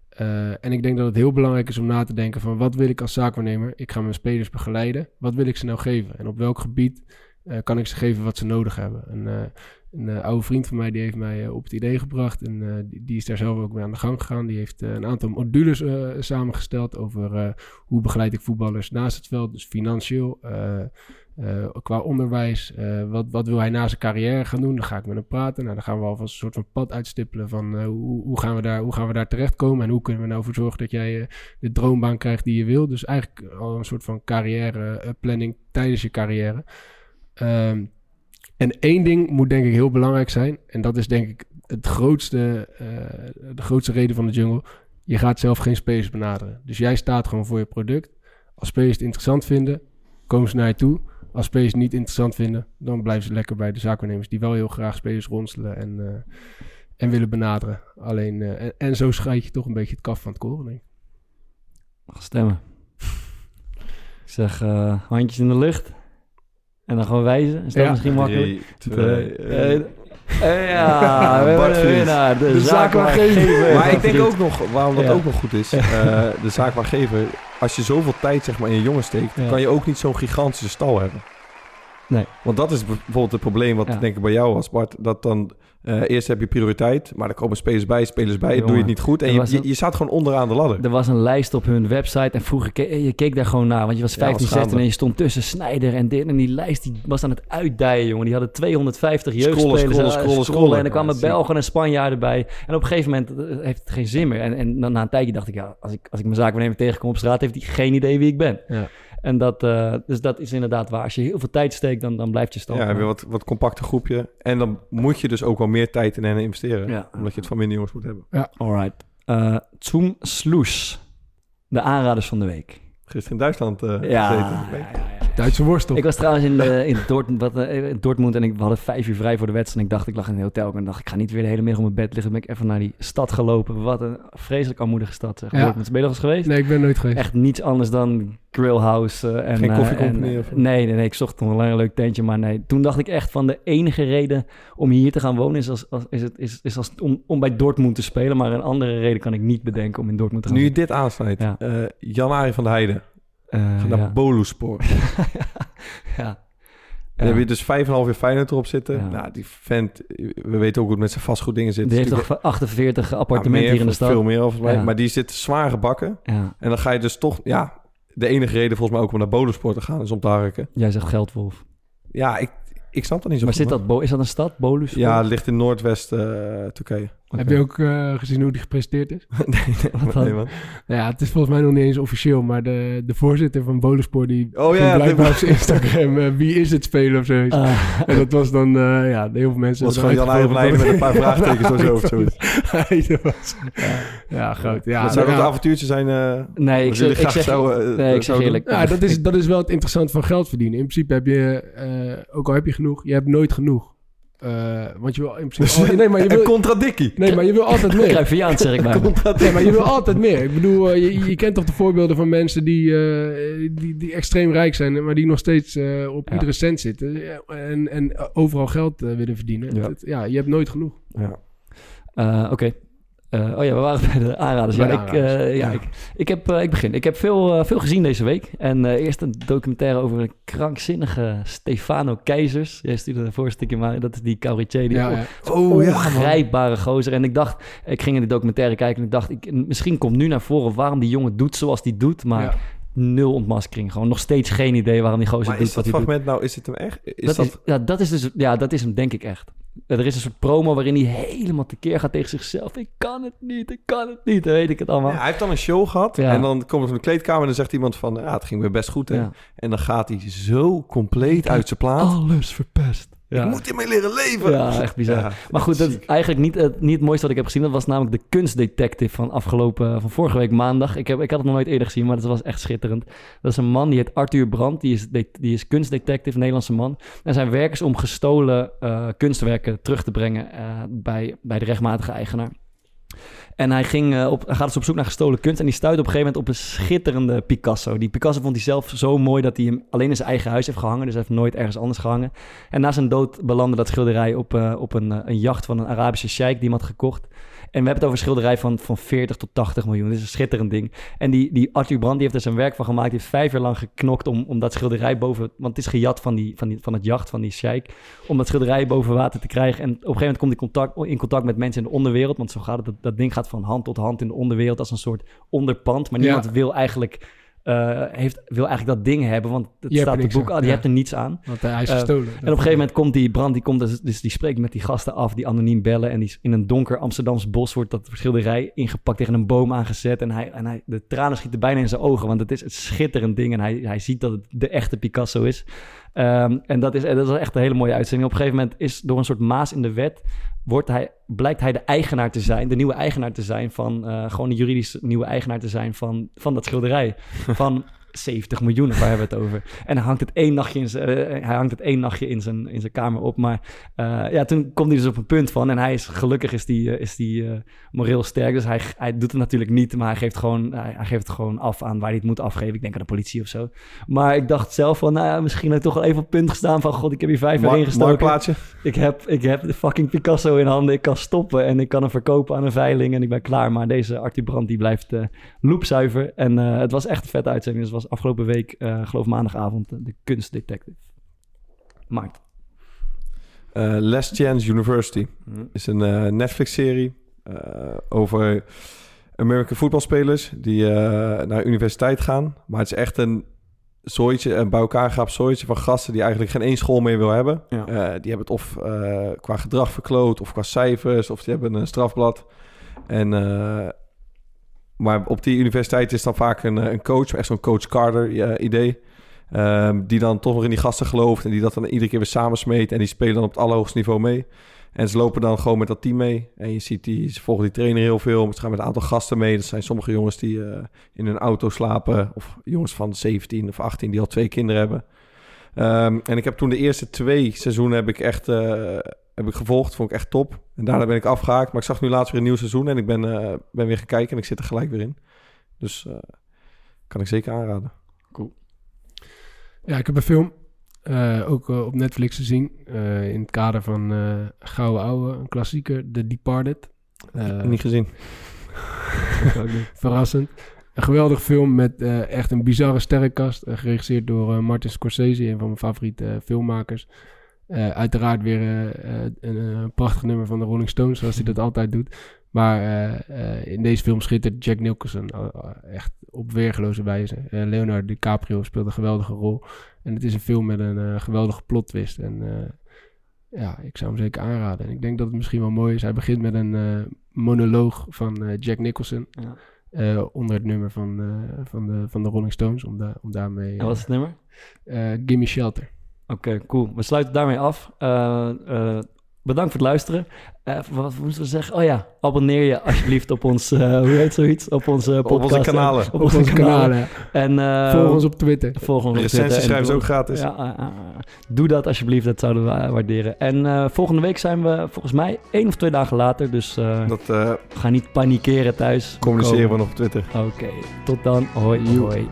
Eh, en ik denk dat het heel belangrijk is om na te denken van wat wil ik als zaakwaarnemer? Ik ga mijn spelers begeleiden. Wat wil ik ze nou geven? En op welk gebied eh, kan ik ze geven wat ze nodig hebben? En, eh, een eh, oude vriend van mij die heeft mij op het idee gebracht. En die, die is daar zelf ook mee aan de gang gegaan. Die heeft een aantal modules samengesteld over hoe begeleid ik voetballers naast het veld. Dus financieel, qua onderwijs. wat, wat wil hij na zijn carrière gaan doen? Dan ga ik met hem praten. Nou, dan gaan we alvast een soort van pad uitstippelen van hoe, hoe, gaan we daar, hoe gaan we daar terechtkomen? En hoe kunnen we nou voor zorgen dat jij de droombaan krijgt die je wil? Dus eigenlijk al een soort van carrièreplanning tijdens je carrière. Ehm, en één ding moet denk ik heel belangrijk zijn. En dat is denk ik het grootste, eh, de grootste reden van de jungle. Je gaat zelf geen spelers benaderen. Dus jij staat gewoon voor je product. Als spelers het interessant vinden, komen ze naar je toe. Als spelers het niet interessant vinden, dan blijven ze lekker bij de zaakwaarnemers die wel heel graag spelers ronselen en, eh, en willen benaderen. Alleen, eh, en, zo scheid je toch een beetje het kaf van het koren, ik. Mag stemmen. Ik zeg handjes in de lucht. En dan gewoon wijzen. Is dat Ja. misschien makkelijk? Drie, twee, Eh, één. eh, ja, we hebben Bart een Vries. winnaar. De, De zaakwaargever. zaakwaargever. Maar ik denk ook nog, waarom dat Ja. ook nog goed is, eh, de zaak waar geven, als je zoveel tijd zeg maar in je jongen steekt, Ja. kan je ook niet zo'n gigantische stal hebben. Nee. Want dat is bijvoorbeeld het probleem wat Ja. denk ik bij jou was, Bart, dat dan eh, eerst heb je prioriteit, maar er komen spelers bij, spelers bij, doe je het niet goed en je, je, een- je staat gewoon onderaan de ladder. Er was een lijst op hun website en vroeger je keek daar gewoon naar. Want je was Ja, 15, wat schande. 16 en je stond tussen Snijder en dit. En die lijst die was aan het uitdijen, jongen. Die hadden 250 Scrollen, jeugdspelers. scrollen, en, eh, scrollen, scrollen. En er kwamen Ja. Belgen en Spanjaarden bij. En op een gegeven moment eh, heeft het geen zin meer. En, en dan na een tijdje dacht ik, ja, als ik, als ik mijn zaakwaarnemer tegenkom op straat, heeft hij geen idee wie ik ben. Ja. En dat, eh, dus dat is inderdaad waar. Als je heel veel tijd steekt, dan, dan blijft je stand. Ja, heb je wat, wat compacter groepje. En dan moet je dus ook wel meer tijd in hen investeren. Ja. Omdat je het van minder jongens moet hebben. Alright. Eh Zoom Sloes. De aanraders van de week. Gisteren in Duitsland eh Ja, gezeten. ja, ja, ja. Duitse worstel. Ik was trouwens in, de, in, Dortmund, wat, eh, in Dortmund en ik, we hadden vijf uur vrij voor de wedstrijd. En ik dacht, ik lag in een hotel. En ik dacht, ik ga niet weer de hele middag op mijn bed liggen. Dan ben ik even naar die stad gelopen. Wat een vreselijk armoedige stad. Zeg. Ja. Dortmund. Ben je er eens geweest? Nee, ik ben nooit geweest. Echt niets anders dan grillhouse. eh, en, Geen eh, koffiecompagnie en, of- nee, nee, nee. Ik zocht nog een leuk tentje. Maar nee, toen dacht ik echt van de enige reden om hier te gaan wonen... is, als, als, is, het, is, is als, om, om bij Dortmund te spelen. Maar een andere reden kan ik niet bedenken om in Dortmund te gaan Nu je dit aansnijdt. Ja. eh, Jan-Arie van der Heijden. Gaat naar ja. Boluspor. ja. En dan heb je dus 5,5 jaar Feyenoord erop zitten. Ja. Nou, die vent, we weten ook hoe het met zijn vastgoeddingen zit. Die heeft is toch 48 natuurlijk- appartementen Ja, hier in de stad. Veel meer volgens mij. Ja. Maar die zit zwaar gebakken. Ja. En dan ga je dus toch... Ja, de enige reden volgens mij ook om naar Boluspor te gaan is om te harken. Jij zegt Geldwolf. Ja, ik, ik snap dat niet zo Maar goed, zit dat, is dat een stad, Bolus? Ja, het ligt in Noordwest eh, Turkije. Heb je ook eh, gezien hoe die gepresenteerd is? nee, nee, Wat dan? nee, man. Nou ja, het is volgens mij nog niet eens officieel, maar de, de voorzitter van Bolenspoor die Oh ja, blijkbaar op zijn Instagram eh, wie is het spelen of zo. Ah, En dat was dan, eh, ja, heel veel mensen... was gewoon Jan met een paar vraagtekens of zo. Of zoiets. Ja, groot. Ja, dat zou nou een avontuurtje zijn. eh nee, ik zeg, ik graag zeg, zouden, nee, ik zeg zouden eerlijk. Ja, dat is, dat is wel het interessante van geld verdienen. In principe heb je, eh, ook al heb je genoeg, je hebt nooit genoeg. Eh, want je wil in principe... al- nee, maar je Een wil, contradictie. nee, maar je wil altijd meer. Cruyffiaans zeg ik maar. Nee, maar je wil altijd meer. Ik bedoel, eh, je, je kent toch de voorbeelden van mensen die, eh, die, die extreem rijk zijn, maar die nog steeds eh, op Ja. iedere cent zitten en, en overal geld willen verdienen. Ja. Het- ja, je hebt nooit genoeg. Ja. Eh, Oké. Eh, oh ja, we waren bij de aanraders. Ja, Bij de ik, aanraders, eh, ja, ja. Ik, ik, heb, eh, ik begin. Ik heb veel, veel gezien deze week. En eerst een documentaire over een krankzinnige Stefano Keizers. Jij stuurde een voorstukje maar dat is die Cauritier. Die Ja, ja. Oh ja, ongrijpbare gozer. En ik dacht, ik ging in de documentaire kijken en ik dacht, ik, misschien komt nu naar voren waarom die jongen doet zoals die doet, maar nul ontmaskering. Gewoon nog steeds geen idee waarom die gozer Maar doet is wat dat hij doet. fragment nou, is het hem echt? Is Dat dat... is, ja, dat is dus, ja, dat is hem denk ik echt. Er is een soort promo waarin hij helemaal tekeer gaat tegen zichzelf. Ik kan het niet, ik kan het niet. Dan weet ik het allemaal. Ja, hij heeft dan een show gehad Ja. en dan komt hij van de kleedkamer en dan zegt iemand van, ja, het ging weer best goed. Hè? En dan gaat hij zo compleet uit zijn plaat. Alles verpest. Ja. Ik moet hiermee leren leven. Ja, echt bizar. Ja, Maar goed, dat is eigenlijk niet, het- niet het mooiste wat ik heb gezien. Dat was namelijk de kunstdetective van afgelopen, van vorige week maandag. Ik, heb, ik had het nog nooit eerder gezien, maar dat was echt schitterend. Dat is een man, die heet Arthur Brandt. Die is, de- die is kunstdetective, een Nederlandse man. En zijn werk is om gestolen eh, kunstwerken terug te brengen eh, bij, bij de rechtmatige eigenaar. En hij, ging, eh, op, hij gaat dus op zoek naar gestolen kunst. En die stuit op een gegeven moment op een schitterende Picasso. Die Picasso vond hij zelf zo mooi dat hij hem alleen in zijn eigen huis heeft gehangen. Dus hij heeft nooit ergens anders gehangen. En na zijn dood belandde dat schilderij op, eh, op een, eh, een jacht van een Arabische sheik die hem had gekocht. En we hebben het over een schilderij van, van 40 tot 80 miljoen. Dit is een schitterend ding. En die, die Arthur Brand die heeft er zijn werk van gemaakt. Die heeft vijf jaar lang geknokt om, om dat schilderij boven... Want het is gejat van, die, van, die, van het jacht van die sheik. Om dat schilderij boven water te krijgen. En op een gegeven moment komt hij contact, in contact met mensen in de onderwereld. Want zo gaat het. Dat, dat ding gaat van hand tot hand in de onderwereld als een soort onderpand. Maar Ja. niemand wil eigenlijk... eh, heeft, wil eigenlijk dat ding hebben, want het Je staat op niks boek, aan, ah, je ja. hebt er niets aan. Want hij is Eh, gestolen. En op een gegeven moment komt die brand, die komt dus, dus die spreekt met die gasten af, die anoniem bellen. En die in een donker Amsterdams bos wordt dat schilderij ingepakt tegen een boom aangezet. En, hij, en hij, de tranen schieten bijna in zijn ogen, want het is een schitterend ding. En hij, hij ziet dat het de echte Picasso is. Ehm, en dat is, en dat is echt een hele mooie uitzending. Op een gegeven moment is door een soort maas in de wet, wordt hij, blijkt hij de eigenaar te zijn, de nieuwe eigenaar te zijn van, eh, gewoon de juridisch nieuwe eigenaar te zijn van, van dat schilderij. Van 70 miljoen, waar hebben we het over? En hij hangt het één nachtje in zijn, eh, hij hangt het één nachtje in zijn, in zijn kamer op. Maar eh, ja, toen komt hij dus op een punt van. En hij is gelukkig is die, eh, is die moreel sterk. Dus hij, hij doet het natuurlijk niet. Maar hij geeft, gewoon, hij, hij geeft het gewoon af aan waar hij het moet afgeven. Ik denk aan de politie of zo. Maar ik dacht zelf van, nou ja, misschien heb ik toch wel even op het punt gestaan van... God, ik heb hier vijf jaar ingestoken. Marktplaatsje. Ik heb, ik heb de fucking Picasso in handen. Ik kan stoppen en ik kan hem verkopen aan een veiling en ik ben klaar. Maar deze Artie Brandt die blijft loopzuiver. En het was echt een vette uitzending. Dus het was afgelopen week, eh geloof maandagavond, eh, de kunstdetective. Maakt. Eh, Last Chance University Mhm. is een eh, Netflix-serie eh, over American voetbalspelers die eh, naar universiteit gaan. Maar het is echt een zooitje, een bij elkaar gehaapt zooitje van gasten die eigenlijk geen één school meer wil hebben. Ja. Eh, die hebben het of eh, qua gedrag verkloot, of qua cijfers, of die hebben een strafblad. En, eh, maar op die universiteit is dan vaak een, eh, een coach, echt zo'n coach Carter idee. Ehm, die dan toch nog in die gasten gelooft en die dat dan iedere keer weer samensmeet. En die spelen dan op het allerhoogste niveau mee. En ze lopen dan gewoon met dat team mee. En je ziet die, ze volgen die trainer heel veel. Ze gaan met een aantal gasten mee. Dat zijn sommige jongens die eh, in hun auto slapen. Of jongens van 17 of 18 die al twee kinderen hebben. Ehm, en ik heb toen de eerste twee seizoenen heb ik echt eh, heb ik gevolgd. Vond ik echt top. En daarna ben ik afgehaakt. Maar ik zag nu laatst weer een nieuw seizoen. En ik ben, eh, ben weer gaan kijken. En ik zit er gelijk weer in. Dus eh, kan ik zeker aanraden. Ja, ik heb een film eh, ook op Netflix gezien. eh, in het kader van Gouden Ouwe, een klassieker, The Departed. Niet gezien. verrassend. Een geweldig film met echt een bizarre sterrenkast. geregisseerd door Martin Scorsese, een van mijn favoriete filmmakers. Eh, uiteraard weer eh, eh, een, een prachtig nummer van de Rolling Stones, zoals hij dat altijd doet. Maar in deze film schittert Jack Nicholson echt op weergeloze wijze. Leonardo DiCaprio speelt een geweldige rol. En het is een film met een geweldige plot twist. En ja, ik zou hem zeker aanraden. En ik denk dat het misschien wel mooi is. Hij begint met een monoloog van Jack Nicholson. Ja. onder het nummer van, van, de, van de Rolling Stones. Om, da om daarmee... En wat is het nummer? Gimme Shelter. Oké, cool. We sluiten daarmee af. Eh, eh, bedankt voor het luisteren. Eh, wat moesten we zeggen? Oh ja, abonneer je alsjeblieft op ons, eh, hoe heet zoiets? Op onze podcast. Op onze kanalen. Op, onze kanalen. En, eh, Volg ons op Twitter. Volg ons op Twitter. En schrijven ze ook gratis. Ja, doe dat alsjeblieft, dat zouden we waarderen. En eh, volgende week zijn we volgens mij één of twee dagen later. Dus eh Dat eh, ga niet panikeren thuis. communiceren we nog op Twitter. Oké, tot dan. Hoi, hoi.